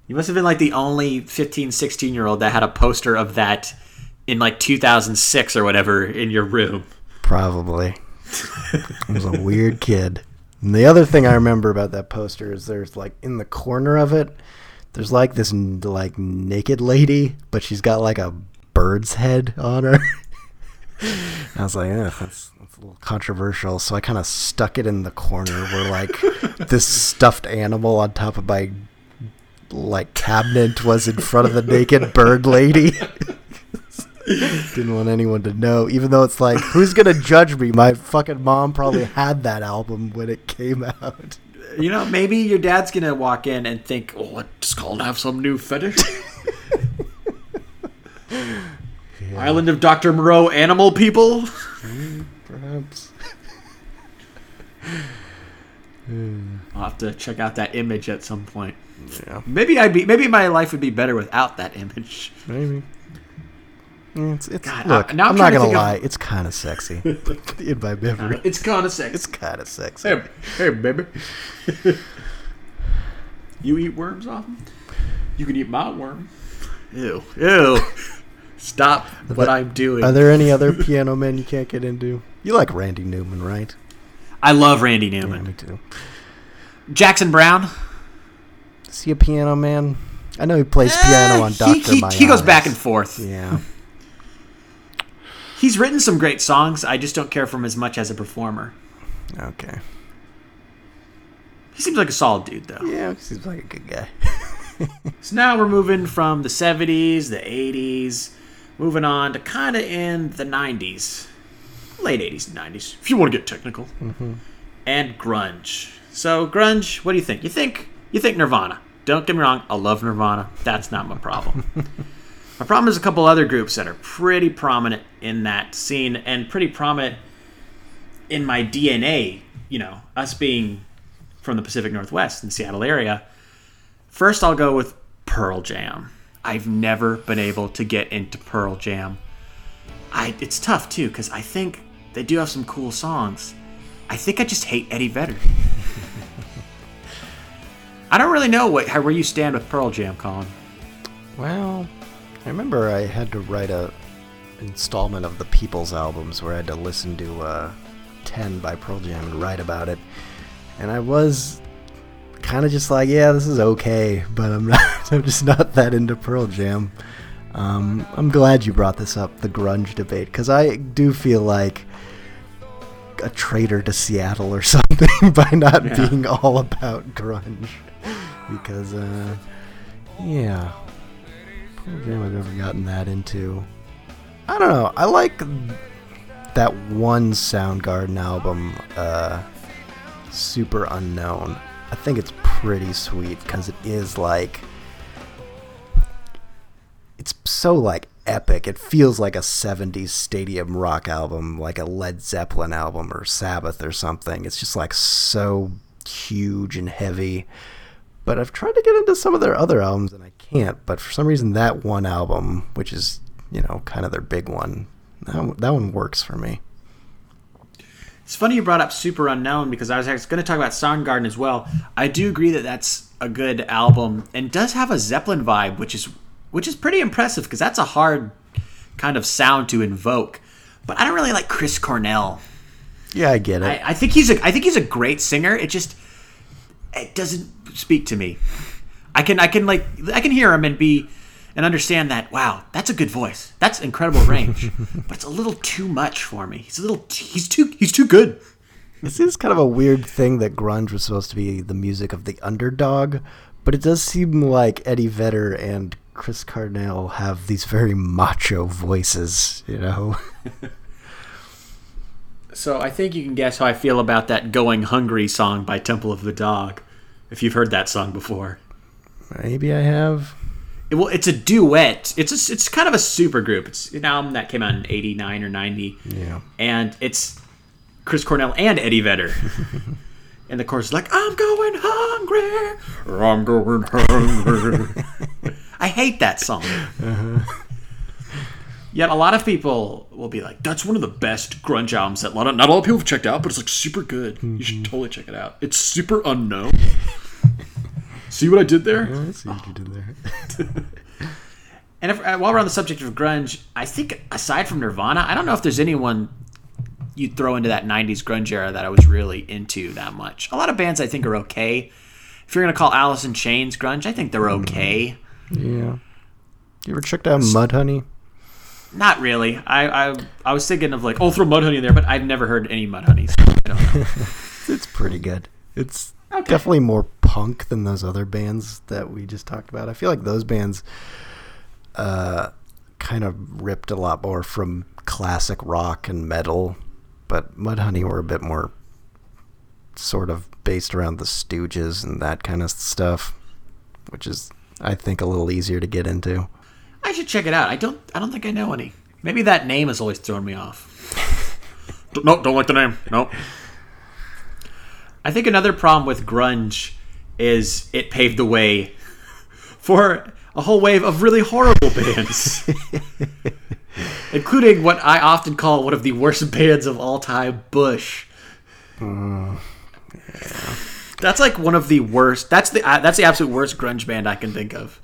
You must have been like the only 15, 16 year old that had a poster of that in like 2006 or whatever in your room. Probably. I was a weird kid. And the other thing I remember about that poster is there's like in the corner of it, there's like this like naked lady, but she's got like a bird's head on her. I was like, yeah, that's, that's a little controversial. So I kind of stuck it in the corner where like this stuffed animal on top of my like cabinet was in front of the naked bird lady. Didn't want anyone to know, even though it's like, who's gonna judge me? My fucking mom probably had that album when it came out. You know, maybe your dad's gonna walk in and think, "Oh, let's call have some new fetish." yeah. Island of Doctor Moreau, animal people. Mm. Perhaps. I'll have to check out that image at some point. Yeah. Maybe I'd be. Maybe my life would be better without that image. Maybe. It's, it's God, look. I, am not gonna lie. Of... It's kind of sexy in my memory. It's kind of sexy. It's kind of sexy. Hey, hey, baby. you eat worms often? You can eat my worm. Ew, ew. Stop what I'm doing. Are there any other piano men you can't get into? You like Randy Newman, right? I love Randy Newman. Yeah, me too. Jackson Browne. Is he a piano man? I know he plays uh, piano on Doctor. He, he, he goes back and forth. Yeah. He's written some great songs. I just don't care for him as much as a performer. Okay. He seems like a solid dude, though. Yeah, he seems like a good guy. so now we're moving from the 70s, the 80s, moving on to kind of in the 90s, late 80s and 90s, if you want to get technical, mm-hmm. and grunge. So grunge, what do you think? You think you think Nirvana? Don't get me wrong, I love Nirvana. That's not my problem. My problem is a couple other groups that are pretty prominent in that scene and pretty prominent in my DNA, you know, us being from the Pacific Northwest and Seattle area. First, I'll go with Pearl Jam. I've never been able to get into Pearl Jam. I it's tough too because I think they do have some cool songs. I think I just hate Eddie Vedder. I don't really know what how, where you stand with Pearl Jam, Colin. Well, I remember I had to write a installment of the People's albums where I had to listen to uh, 10 by Pearl Jam and write about it. And I was kind of just like, yeah, this is okay, but I'm not. I'm just not that into Pearl Jam. Um, I'm glad you brought this up, the grunge debate, because I do feel like a traitor to Seattle or something by not yeah. being all about grunge. Because, uh, yeah, Pearl Jam I've never gotten that into. I don't know. I like that one Soundgarden album, uh, Superunknown. I think it's pretty sweet because it is like it's so like epic. It feels like a 70s stadium rock album, like a Led Zeppelin album or Sabbath or something. It's just like so huge and heavy. But I've tried to get into some of their other albums and I can't. But for some reason, that one album, which is, you know, kind of their big one, that, that one works for me. It's funny you brought up Superunknown because I was going to talk about Soundgarden as well. I do agree that that's a good album and does have a Zeppelin vibe, which is which is pretty impressive because that's a hard kind of sound to invoke. But I don't really like Chris Cornell. Yeah, I get it. I, I think he's a I think he's a great singer. It just it doesn't speak to me. I can I can like I can hear him and be and understand that wow that's a good voice. That's incredible range. But it's a little too much for me. He's a little he's too he's too good. This is kind of a weird thing that grunge was supposed to be the music of the underdog but it does seem like eddie vedder and chris cornell have these very macho voices you know? So i think you can guess how i feel about that going hungry song by temple of the dog if you've heard that song before. Maybe i have it, well, it's a duet. It's a, it's kind of a super group. It's an album that came out in '89 or '90. Yeah, and it's Chris Cornell and Eddie Vedder. and the chorus is like, "I'm going hungry, I'm going hungry." I hate that song. Uh-huh. Yet a lot of people will be like, "That's one of the best grunge albums that not, a lot of people have checked out, but it's like super good. Mm-hmm. You should mm-hmm. totally check it out. It's super unknown." See what I did there? Yeah, I see what you did there. and if, uh, while we're on the subject of grunge, I think aside from Nirvana, I don't know if there's anyone you'd throw into that 90s grunge era that I was really into that much. A lot of bands I think are okay. If you're going to call Alice in Chains grunge, I think they're mm-hmm. okay. Yeah. You ever checked out Mudhoney? Not really. I, I I was thinking of like, oh, throw Mudhoney in there, but I've never heard any Mudhoneys. it's pretty good. It's Okay. Definitely more punk than those other bands that we just talked about. I feel like those bands uh, kind of ripped a lot more from classic rock and metal, but Mudhoney were a bit more sort of based around the Stooges and that kind of stuff, which is I think a little easier to get into. I should check it out. I don't I don't think I know any. Maybe that name has always thrown me off. nope, don't like the name. Nope. I think another problem with grunge is it paved the way for a whole wave of really horrible bands, including what I often call one of the worst bands of all time, Bush. Uh, yeah. That's like one of the worst. That's the uh, that's the absolute worst grunge band I can think of.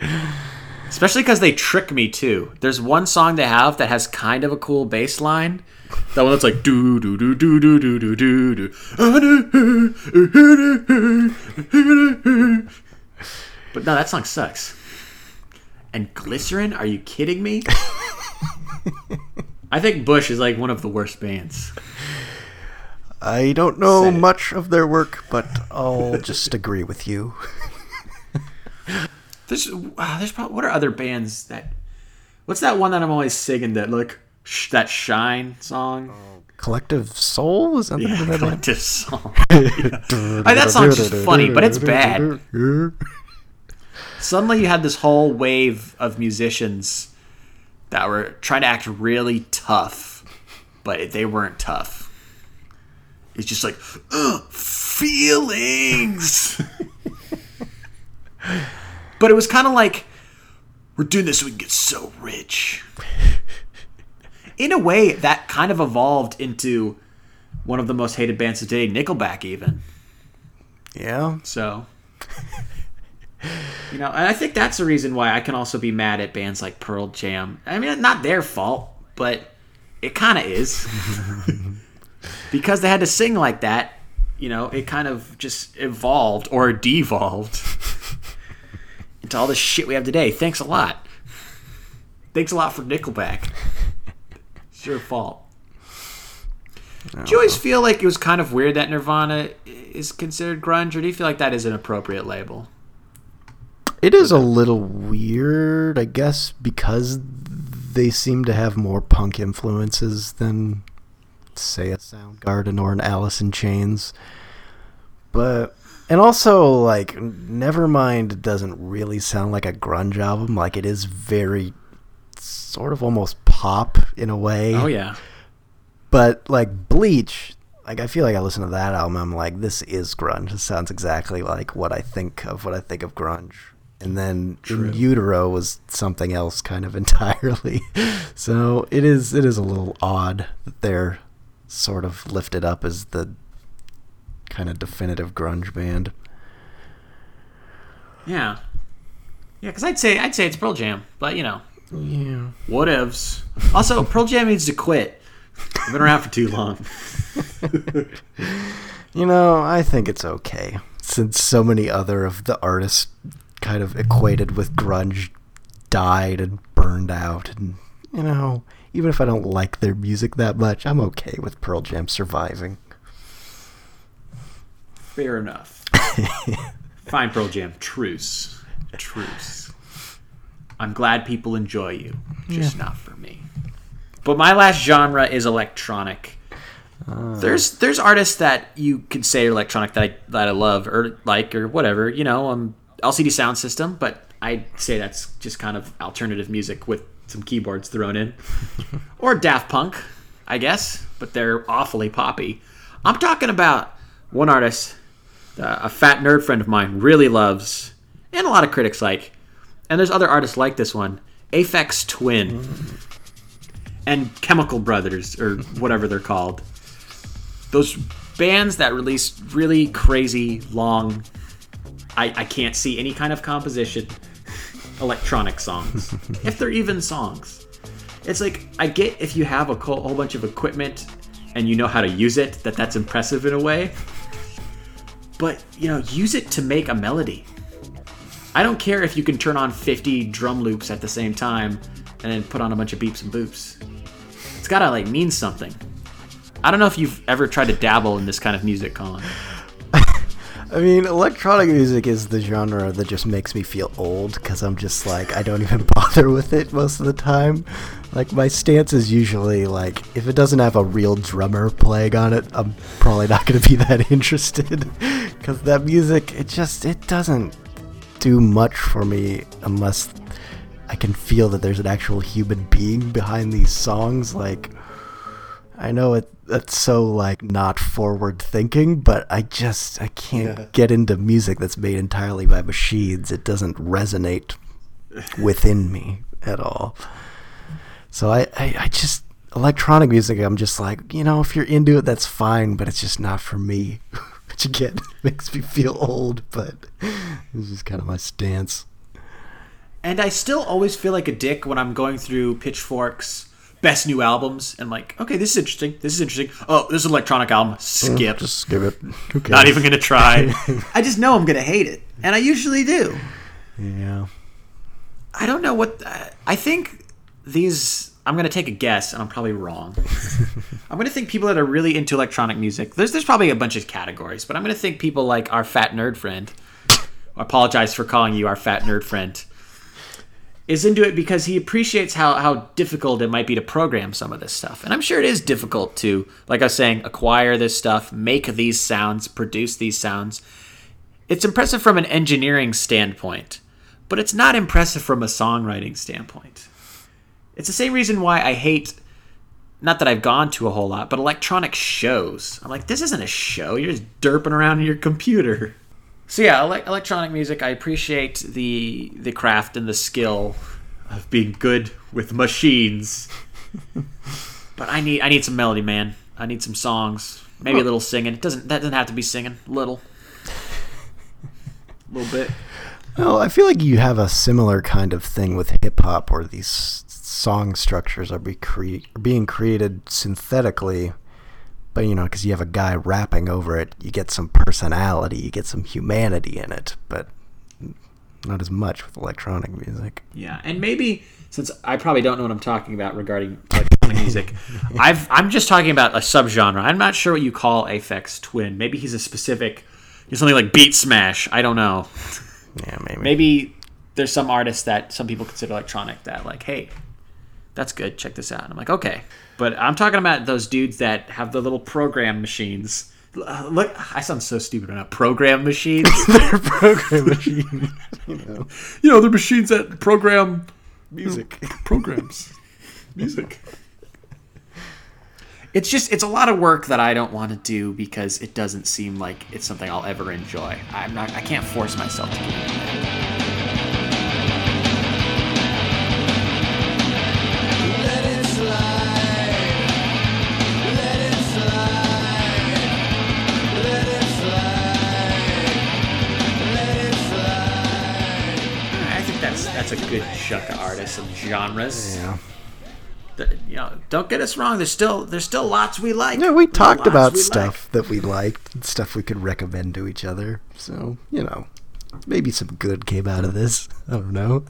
Especially because they trick me too. There's one song they have that has kind of a cool bass line, that one that's like do do do do do do do do do. But no, that song sucks. And Glycerine? Are you kidding me? I think Bush is like one of the worst bands. I don't know much of their work, but I'll just agree with you. there's, uh, there's probably what are other bands that? What's that one that I'm always singing that like sh- that Shine song. Oh, Collective Soul is that yeah, that Collective Soul. yeah. I that song's just funny, but it's bad. Suddenly, you had this whole wave of musicians that were trying to act really tough, but they weren't tough. It's just like feelings. but it was kind of like we're doing this so we can get so rich in a way, that kind of evolved into one of the most hated bands today, Nickelback, even. Yeah. So, you know, and I think that's the reason why I can also be mad at bands like Pearl Jam. I mean, not their fault, but it kind of is. because they had to sing like that you know, it kind of just evolved or devolved into all the shit we have today. Thanks a lot. Thanks a lot for Nickelback. It's your fault. Do you always feel like it was kind of weird that Nirvana is considered grunge, or do you feel like that is an appropriate label? It is a little weird, I guess, because they seem to have more punk influences than, say, a Soundgarden or an Alice in Chains. But and also like Nevermind doesn't really sound like a grunge album. Like it is very sort of almost pop in a way. Oh yeah. But like Bleach, like I feel like I listen to that album, I'm like, this is grunge. It sounds exactly like what I think of what I think of grunge. And then True. In Utero was something else kind of entirely. so it is it is a little odd that they're sort of lifted up as the kind of definitive grunge band. Yeah. Yeah, because I'd say I'd say it's Pearl Jam, but you know, yeah, whatevs. Also, oh. Pearl Jam needs to quit. I've been around for too long. you know, I think it's okay since so many other of the artists kind of equated with grunge died and burned out and you know, even if I don't like their music that much, I'm okay with Pearl Jam surviving. Fair enough. Fine, Pearl Jam. Truce. Truce. I'm glad people enjoy you, just yeah. not for me. But my last genre is electronic. Uh, there's there's artists that you could say are electronic that I that I love or like or whatever. You know, um, LCD Soundsystem, but I'd say that's just kind of alternative music with some keyboards thrown in, or Daft Punk, I guess. But they're awfully poppy. I'm talking about one artist, uh, a fat nerd friend of mine really loves, and a lot of critics like. And there's other artists like this one, Aphex Twin, and Chemical Brothers or whatever they're called. Those bands that release really crazy long I, I can't see any kind of composition electronic songs, if they're even songs. It's like I get if you have a whole bunch of equipment and you know how to use it, that that's impressive in a way. But you know, use it to make a melody. I don't care if you can turn on 50 drum loops at the same time and then put on a bunch of beeps and boops. It's gotta like mean something. I don't know if you've ever tried to dabble in this kind of music, Colin. I mean, electronic music is the genre that just makes me feel old because I'm just like, I don't even bother with it most of the time. Like, my stance is usually like, if it doesn't have a real drummer playing on it, I'm probably not going to be that interested. Because that music, it just, it doesn't do much for me unless I can feel that there's an actual human being behind these songs. Like, I know it that's so like not forward thinking, but I just I can't yeah. get into music that's made entirely by machines. It doesn't resonate within me at all. So I, I, I just electronic music I'm just like, you know, if you're into it that's fine, but it's just not for me. Which again. Makes me feel old, but this is kind of my stance. And I still always feel like a dick when I'm going through Pitchfork's best new albums and like okay this is interesting this is interesting. Oh this is an electronic album. Mm, skip. just skip it. Okay. not even gonna try. I just know i'm gonna hate it and i usually do. Yeah. I don't know what i think these i'm gonna take a guess and i'm probably wrong i'm gonna think people that are really into electronic music there's there's probably a bunch of categories but i'm gonna think people like our fat nerd friend I apologize for calling you our fat nerd friend is into it because he appreciates how, how difficult it might be to program some of this stuff. And I'm sure it is difficult to, like I was saying, acquire this stuff, make these sounds, produce these sounds. It's impressive from an engineering standpoint, but it's not impressive from a songwriting standpoint. It's the same reason why I hate, not that I've gone to a whole lot, but electronic shows. I'm like, this isn't a show. You're just derping around in your computer. So yeah, ele- electronic music. I appreciate the the craft and the skill of being good with machines. but I need I need some melody, man. I need some songs. Maybe a little singing. It doesn't that doesn't have to be singing. Little, a little bit. Well, I feel like you have a similar kind of thing with hip hop, where these song structures are, be cre- being created synthetically but you know, because you have a guy rapping over it, you get some personality, you get some humanity in it, but not as much with electronic music. Yeah, and maybe since I probably don't know what I'm talking about regarding electronic music, I've I'm just talking about a subgenre. I'm not sure what you call Aphex Twin. Maybe he's a specific, something like beat smash. I don't know. Yeah, maybe. Maybe there's some artists that some people consider electronic that like, hey, that's good. Check this out. And I'm like, okay. But I'm talking about those dudes that have the little program machines. Uh, look, I sound so stupid right now. Program machines. they're program machines. you know, you know, they're machines that program music you know, programs, music. It's just it's a lot of work that I don't want to do because it doesn't seem like it's something I'll ever enjoy. I'm not. I can't force myself to do it. Good chunk of artists and genres. Yeah. The, you know, don't get us wrong. There's still there's still lots we like. Yeah, we talked about we stuff like. that we liked, stuff we could recommend to each other. So you know, maybe some good came out of this. I don't know.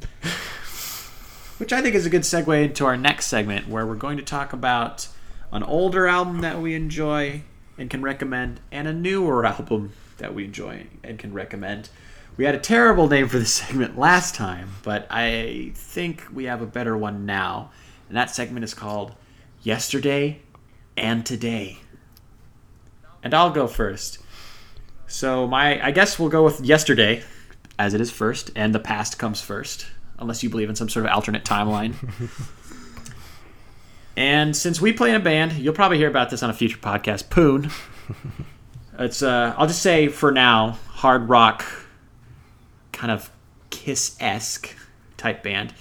Which I think is a good segue into our next segment, where we're going to talk about an older album that we enjoy and can recommend, and a newer album that we enjoy and can recommend. We had a terrible name for the segment last time, but I think we have a better one now. And that segment is called Yesterday and Today. And I'll go first. So my I guess we'll go with yesterday as it is first and the past comes first unless you believe in some sort of alternate timeline. and since we play in a band, you'll probably hear about this on a future podcast, Poon. It's uh I'll just say for now, hard rock kind of Kiss esque type band.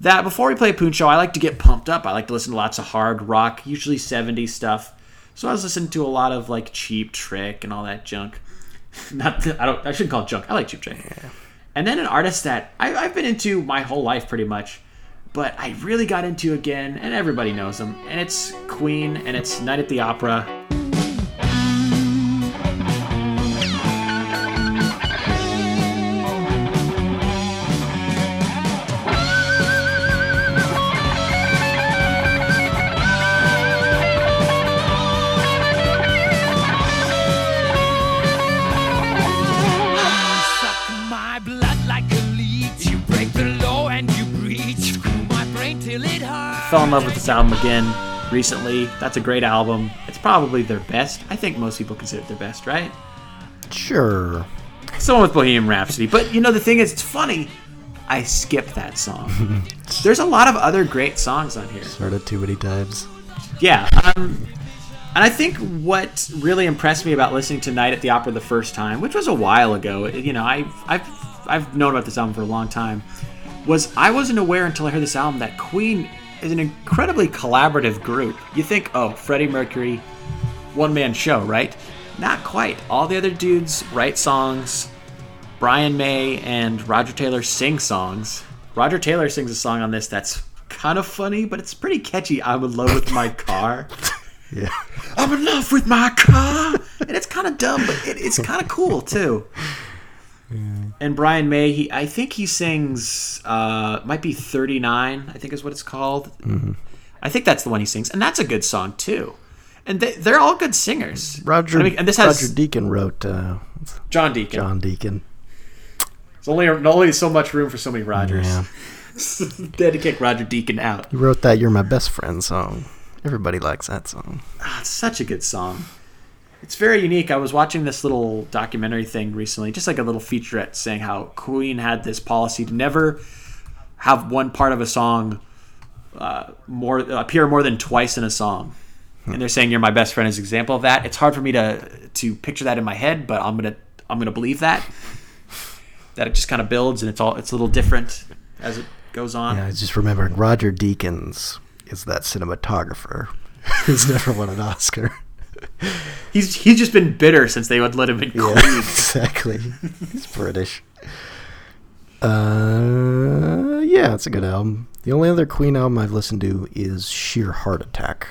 That before we play a Poon show, I like to get pumped up. I like to listen to lots of hard rock, usually 70s stuff. So I was listening to a lot of like Cheap Trick and all that junk. Not I don't I shouldn't call it junk. I like Cheap Trick. Yeah. And then an artist that I, I've been into my whole life pretty much, but I really got into again, and everybody knows them. And it's Queen, and it's Night at the Opera. Fell in love with this album again recently. That's a great album. It's probably their best. I think most people consider it their best, right? Sure. Someone with Bohemian Rhapsody. But you know, the thing is, it's funny. I skipped that song. There's a lot of other great songs on here. Heard it too many times. Yeah. Um, and I think what really impressed me about listening to Night at the Opera the first time, which was a while ago, you know, I, I've, I've known about this album for a long time, was I wasn't aware until I heard this album that Queen is an incredibly collaborative group. You think, oh, Freddie Mercury, one man show, right? Not quite. All the other dudes write songs. Brian May and Roger Taylor sing songs. Roger Taylor sings a song on this that's kind of funny, but it's pretty catchy. I'm in love with my car. yeah. I'm in love with my car. and it's kind of dumb, but it, it's kind of cool too. And Brian May, he I think he sings uh might be 39, I think is what it's called. Mm-hmm. I think that's the one he sings, and that's a good song too. And they, they're all good singers. Roger, I mean, and this has Roger Deacon wrote uh, John Deacon. John Deacon. It's only only so much room for so many Rogers. Yeah. they had to kick Roger Deacon out. He wrote that "You're My Best Friend" song. Everybody likes that song. Ah, it's such a good song. It's very unique. I was watching this little documentary thing recently, just like a little featurette saying how Queen had this policy to never have one part of a song uh, more appear more than twice in a song. Hmm. And they're saying you're my best friend as an example of that. It's hard for me to to picture that in my head, but I'm gonna I'm gonna believe that that it just kind of builds and it's all it's a little different as it goes on. Yeah, I just remembering Roger Deakins is that cinematographer who's never won an Oscar he's he's just been bitter since they would let him in Queen. Yeah, exactly. he's British. Uh, yeah, it's a good album. The only other Queen album I've listened to is Sheer Heart Attack.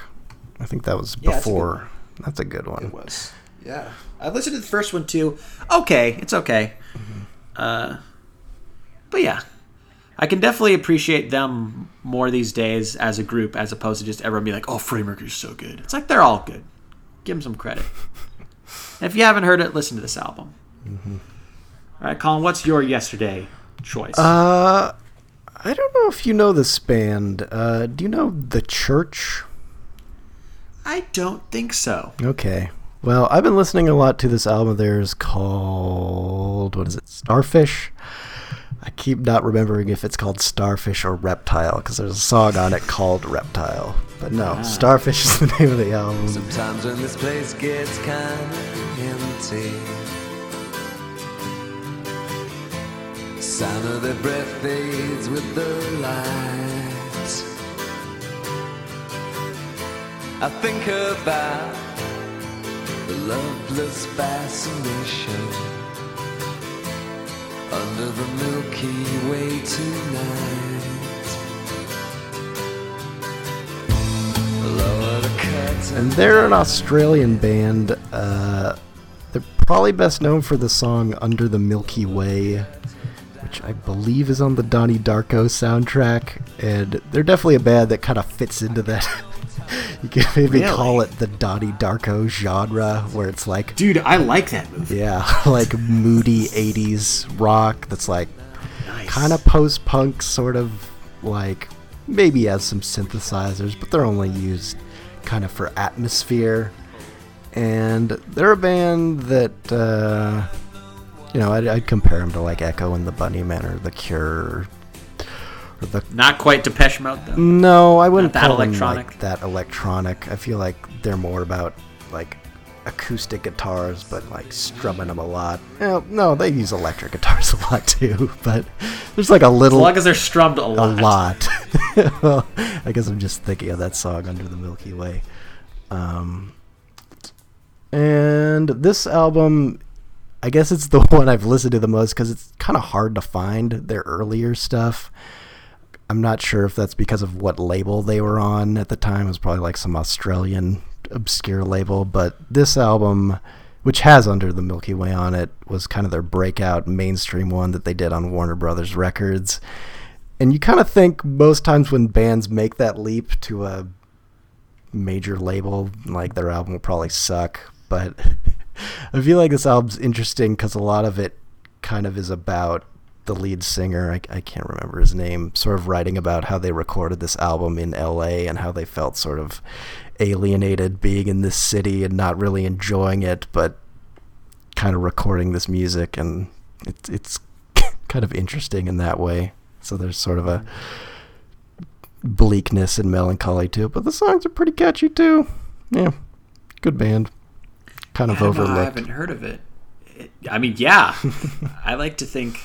I think that was yeah, before That's a good one. It was. Yeah, I listened to the first one too. Okay, it's okay. Mm-hmm. Uh, but yeah, I can definitely appreciate them more these days as a group, as opposed to just everyone being like, "Oh, Freddie Mercury's so good." It's like they're all good. Give him some credit. if you haven't heard it, listen to this album. Mm-hmm. All right, Colin, what's your yesterday choice? Uh, I don't know if you know this band. Uh, do you know The Church? I don't think so. Okay. Well, I've been listening a lot to this album of theirs called what is it? Starfish. I keep not remembering if it's called Starfish or Reptile because there's a song on it called Reptile. But no, ah. Starfish is the name of the album. Sometimes when this place gets kind of empty, sound of their breath fades with the lights. I think about the loveless fascination under the Milky Way tonight. And they're an Australian band. Uh, they're probably best known for the song Under the Milky Way, which I believe is on the Donnie Darko soundtrack. And they're definitely a band that kind of fits into that you can maybe really? call it the Donnie Darko genre, where it's like, dude, I like that movie. Yeah, like moody '80s rock that's like nice. kind of post-punk, sort of like maybe has some synthesizers, but they're only used kind of for atmosphere. And they're a band that, uh, you know, I'd, I'd compare them to like Echo and the Bunnymen or The Cure, the, Not quite Depeche Mode though. No, I wouldn't call them like that electronic. I feel like they're more about like acoustic guitars, but like strumming them a lot. Well, no, they use electric guitars a lot too, but there's like a little. As long as they're strummed a lot. A lot. well, I guess I'm just thinking of that song Under the Milky Way. Um, and this album, I guess it's the one I've listened to the most because it's kind of hard to find their earlier stuff. I'm not sure if that's because of what label they were on at the time. It was probably like some Australian obscure label, but this album, which has Under the Milky Way on it, was kind of their breakout mainstream one that they did on Warner Brothers Records. And you kind of think most times when bands make that leap to a major label, like their album will probably suck, but I feel like this album's interesting because a lot of it kind of is about the lead singer, I, I can't remember his name, sort of writing about how they recorded this album in LA and how they felt sort of alienated being in this city and not really enjoying it, but kind of recording this music. And it's, it's kind of interesting in that way. So there's sort of a bleakness and melancholy to it, but the songs are pretty catchy too. Yeah, good band. Kind of overlooked. I haven't heard of it. it I mean, yeah, I like to think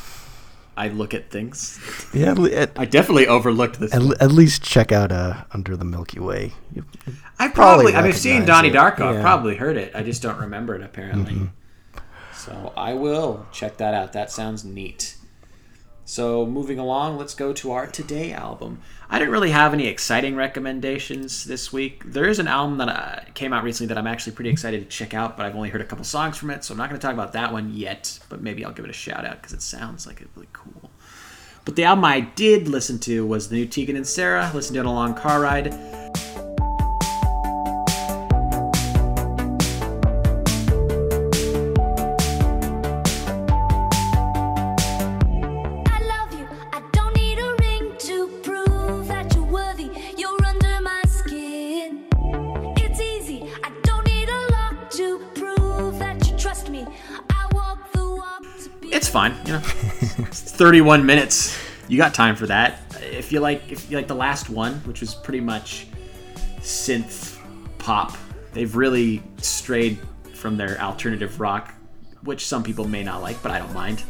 I look at things. Yeah, at, I definitely overlooked this. At, at, least check out uh, Under the Milky Way. You, I probably, I've seen Donnie it. Darko. Yeah. I've probably heard it. I just don't remember it apparently. Mm-hmm. So I will check that out. That sounds neat. So moving along, let's go to our today album. I didn't really have any exciting recommendations this week. There is an album that uh, came out recently that I'm actually pretty excited to check out, but I've only heard a couple songs from it, so I'm not going to talk about that one yet. But maybe I'll give it a shout out because it sounds like it's really cool. But the album I did listen to was the new Tegan and Sara. Listened to it on a long car ride. Fine. You know, 31 minutes. You got time for that. If you like, if you like the last one, which was pretty much synth pop, they've really strayed from their alternative rock, which some people may not like, but I don't mind.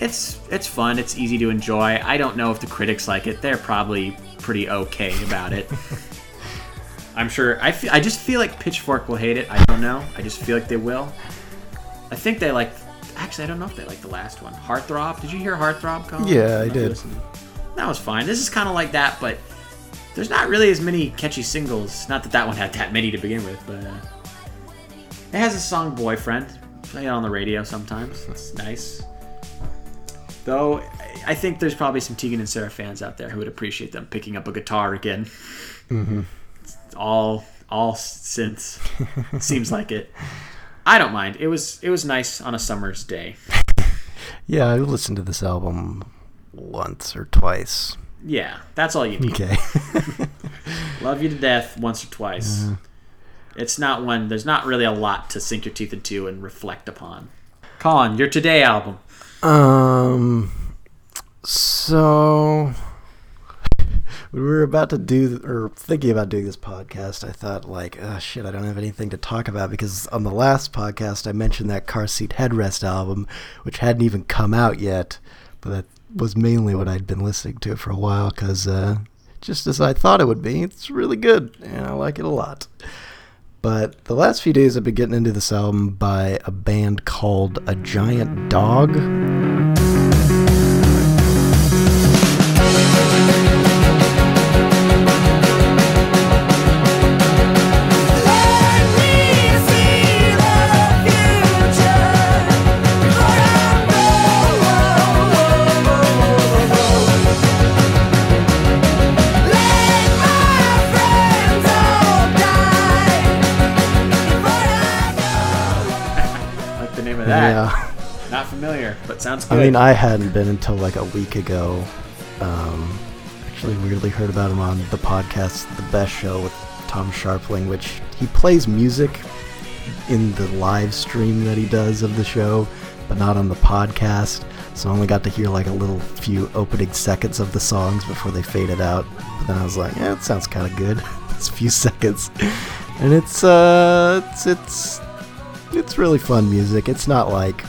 It's it's fun. It's easy to enjoy. I don't know if the critics like it. They're probably pretty okay about it. I'm sure. I, feel, I just feel like Pitchfork will hate it. I don't know. I just feel like they will. I think they like Actually, I don't know if they like the last one. Heartthrob. Did you hear Heartthrob, Colin? Yeah, I, I did. That was fine. This is kind of like that, but there's not really as many catchy singles. Not that that one had that many to begin with, but uh, It has a song "Boyfriend." Play it on the radio sometimes. It's nice. Though I think there's probably some Tegan and Sara fans out there who would appreciate them picking up a guitar again. Mm-hmm. All all synths. Seems like it. I don't mind. It was it was nice on a summer's day. yeah, I listened to this album once or twice. Yeah, that's all you need. Okay. Love you to death once or twice. Uh, it's not one. There's not really a lot to sink your teeth into and reflect upon. Colin, your today album. Um. So when we were about to do or thinking about doing this podcast, I thought like, oh shit, I don't have anything to talk about because on the last podcast I mentioned that car seat headrest album, which hadn't even come out yet, but that was mainly what I'd been listening to for a while because uh, just as I thought it would be, it's really good and I like it a lot. But the last few days I've been getting into this album by a band called A Giant Dog. Sounds good. I mean, I hadn't been until like a week ago. Um, actually, weirdly heard about him on the podcast, The Best Show with Tom Scharpling, which he plays music in the live stream that he does of the show, but not on the podcast. So I only got to hear like a little few opening seconds of the songs before they faded out. But then I was like, yeah, it sounds kind of good. it's a few seconds, and it's uh, it's it's it's really fun music. It's not like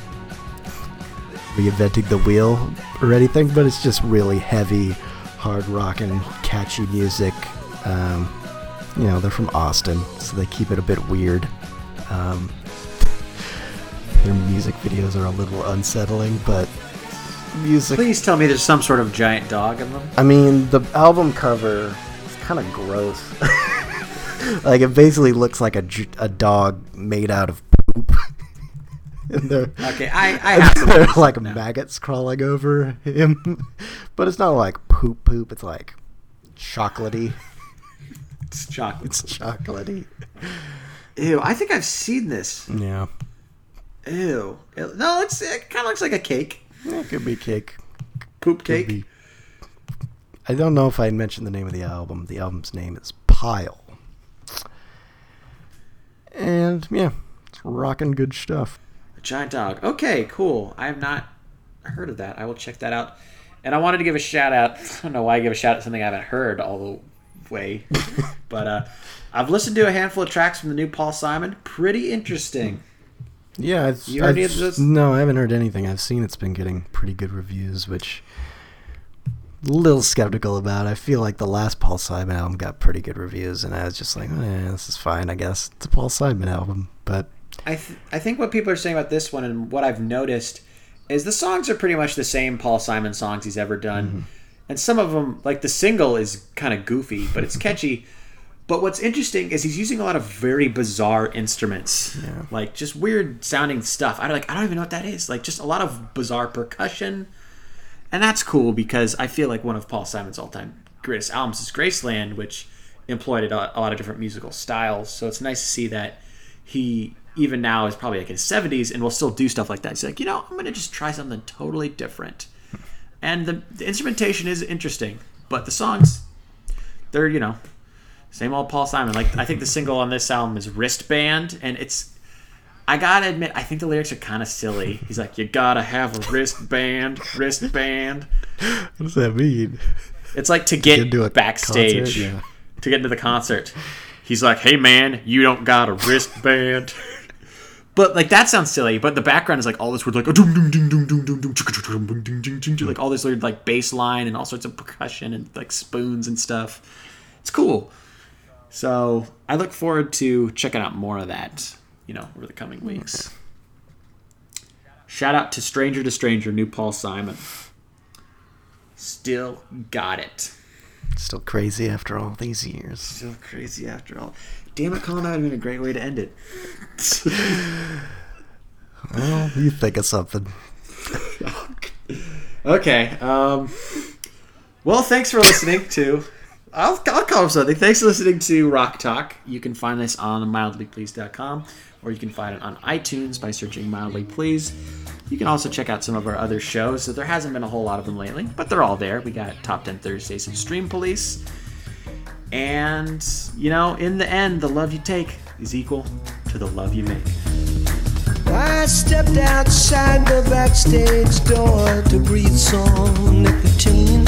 reinventing the wheel or anything, but it's just really heavy, hard rock and catchy music. Um, you know, they're from Austin, so they keep it a bit weird. Um, their music videos are a little unsettling, but music. Please tell me there's some sort of giant dog in them. I mean, the album cover is kind of gross. like it basically looks like a, a dog made out of poop. okay, I, I have are like now. maggots crawling over him, but it's not like poop poop. It's like chocolatey. It's chocolate. It's chocolatey. Ew, I think I've seen this. Yeah. Ew. No, it's it kind of looks like a cake. Yeah, it could be cake. Poop cake. I don't know if I mentioned the name of the album. The album's name is Pile. And yeah, it's rocking good stuff. Giant dog. Okay, cool. I have not heard of that. I will check that out. And I wanted to give a shout out. I don't know why I give a shout out to something I haven't heard all the way, but uh, I've listened to a handful of tracks from the new Paul Simon. Pretty interesting. Yeah, I've, you heard I've, this? No, I haven't heard anything. I've seen it's been getting pretty good reviews, which a little skeptical about. I feel like the last Paul Simon album got pretty good reviews, and I was just like, eh, this is fine, I guess. It's a Paul Simon album, but I th- I think what people are saying about this one and what I've noticed is the songs are pretty much the same Paul Simon songs he's ever done, mm-hmm. and some of them like the single is kind of goofy, but it's catchy. But what's interesting is he's using a lot of very bizarre instruments, yeah. like just weird sounding stuff. I don't like I don't even know what that is. Like just a lot of bizarre percussion, and that's cool because I feel like one of Paul Simon's all-time greatest albums is Graceland, which employed a lot of different musical styles. So it's nice to see that he even now is probably like in his 70s and will still do stuff like that. He's like, you know, I'm going to just try something totally different. And the, the, instrumentation is interesting, but the songs, they're, you know, same old Paul Simon. Like, I think the single on this album is Wristband, and it's, I gotta admit, I think the lyrics are kind of silly. He's like, you gotta have a wristband, wristband. What does that mean? It's like to get to backstage, concert, yeah. to get into the concert. He's like, hey man, you don't got a wristband. But like that sounds silly, but the background is like all this weird like like all this weird like bass line and all sorts of percussion and like spoons and stuff. It's cool. So I look forward to checking out more of that, you know, over the coming weeks. Shout out to Stranger to Stranger, new Paul Simon. Still got it. Still crazy after all these years. Still crazy after all. Damn it, Colin, that would have been a great way to end it. well, you think of something. okay. Um, well, thanks for listening to. I'll, I'll call him something. Thanks for listening to Rock Talk. You can find this on mildlypleased.com or you can find it on iTunes by searching Mildly Please. You can also check out some of our other shows. So there hasn't been a whole lot of them lately, but they're all there. We got Top 10 Thursdays and Stream Police. And, you know, in the end, the love you take is equal to the love you make. I stepped outside the backstage door to breathe some nicotine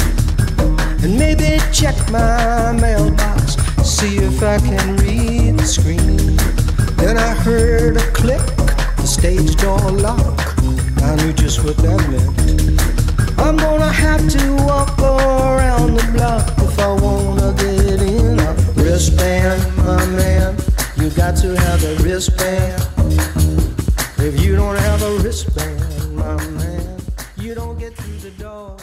and maybe check my mailbox, see if I can read the screen. Then I heard a click, the stage door lock. I knew just what that meant. I'm gonna have to walk wristband, my man. You got to have a wristband. If you don't have a wristband, my man, you don't get through the door.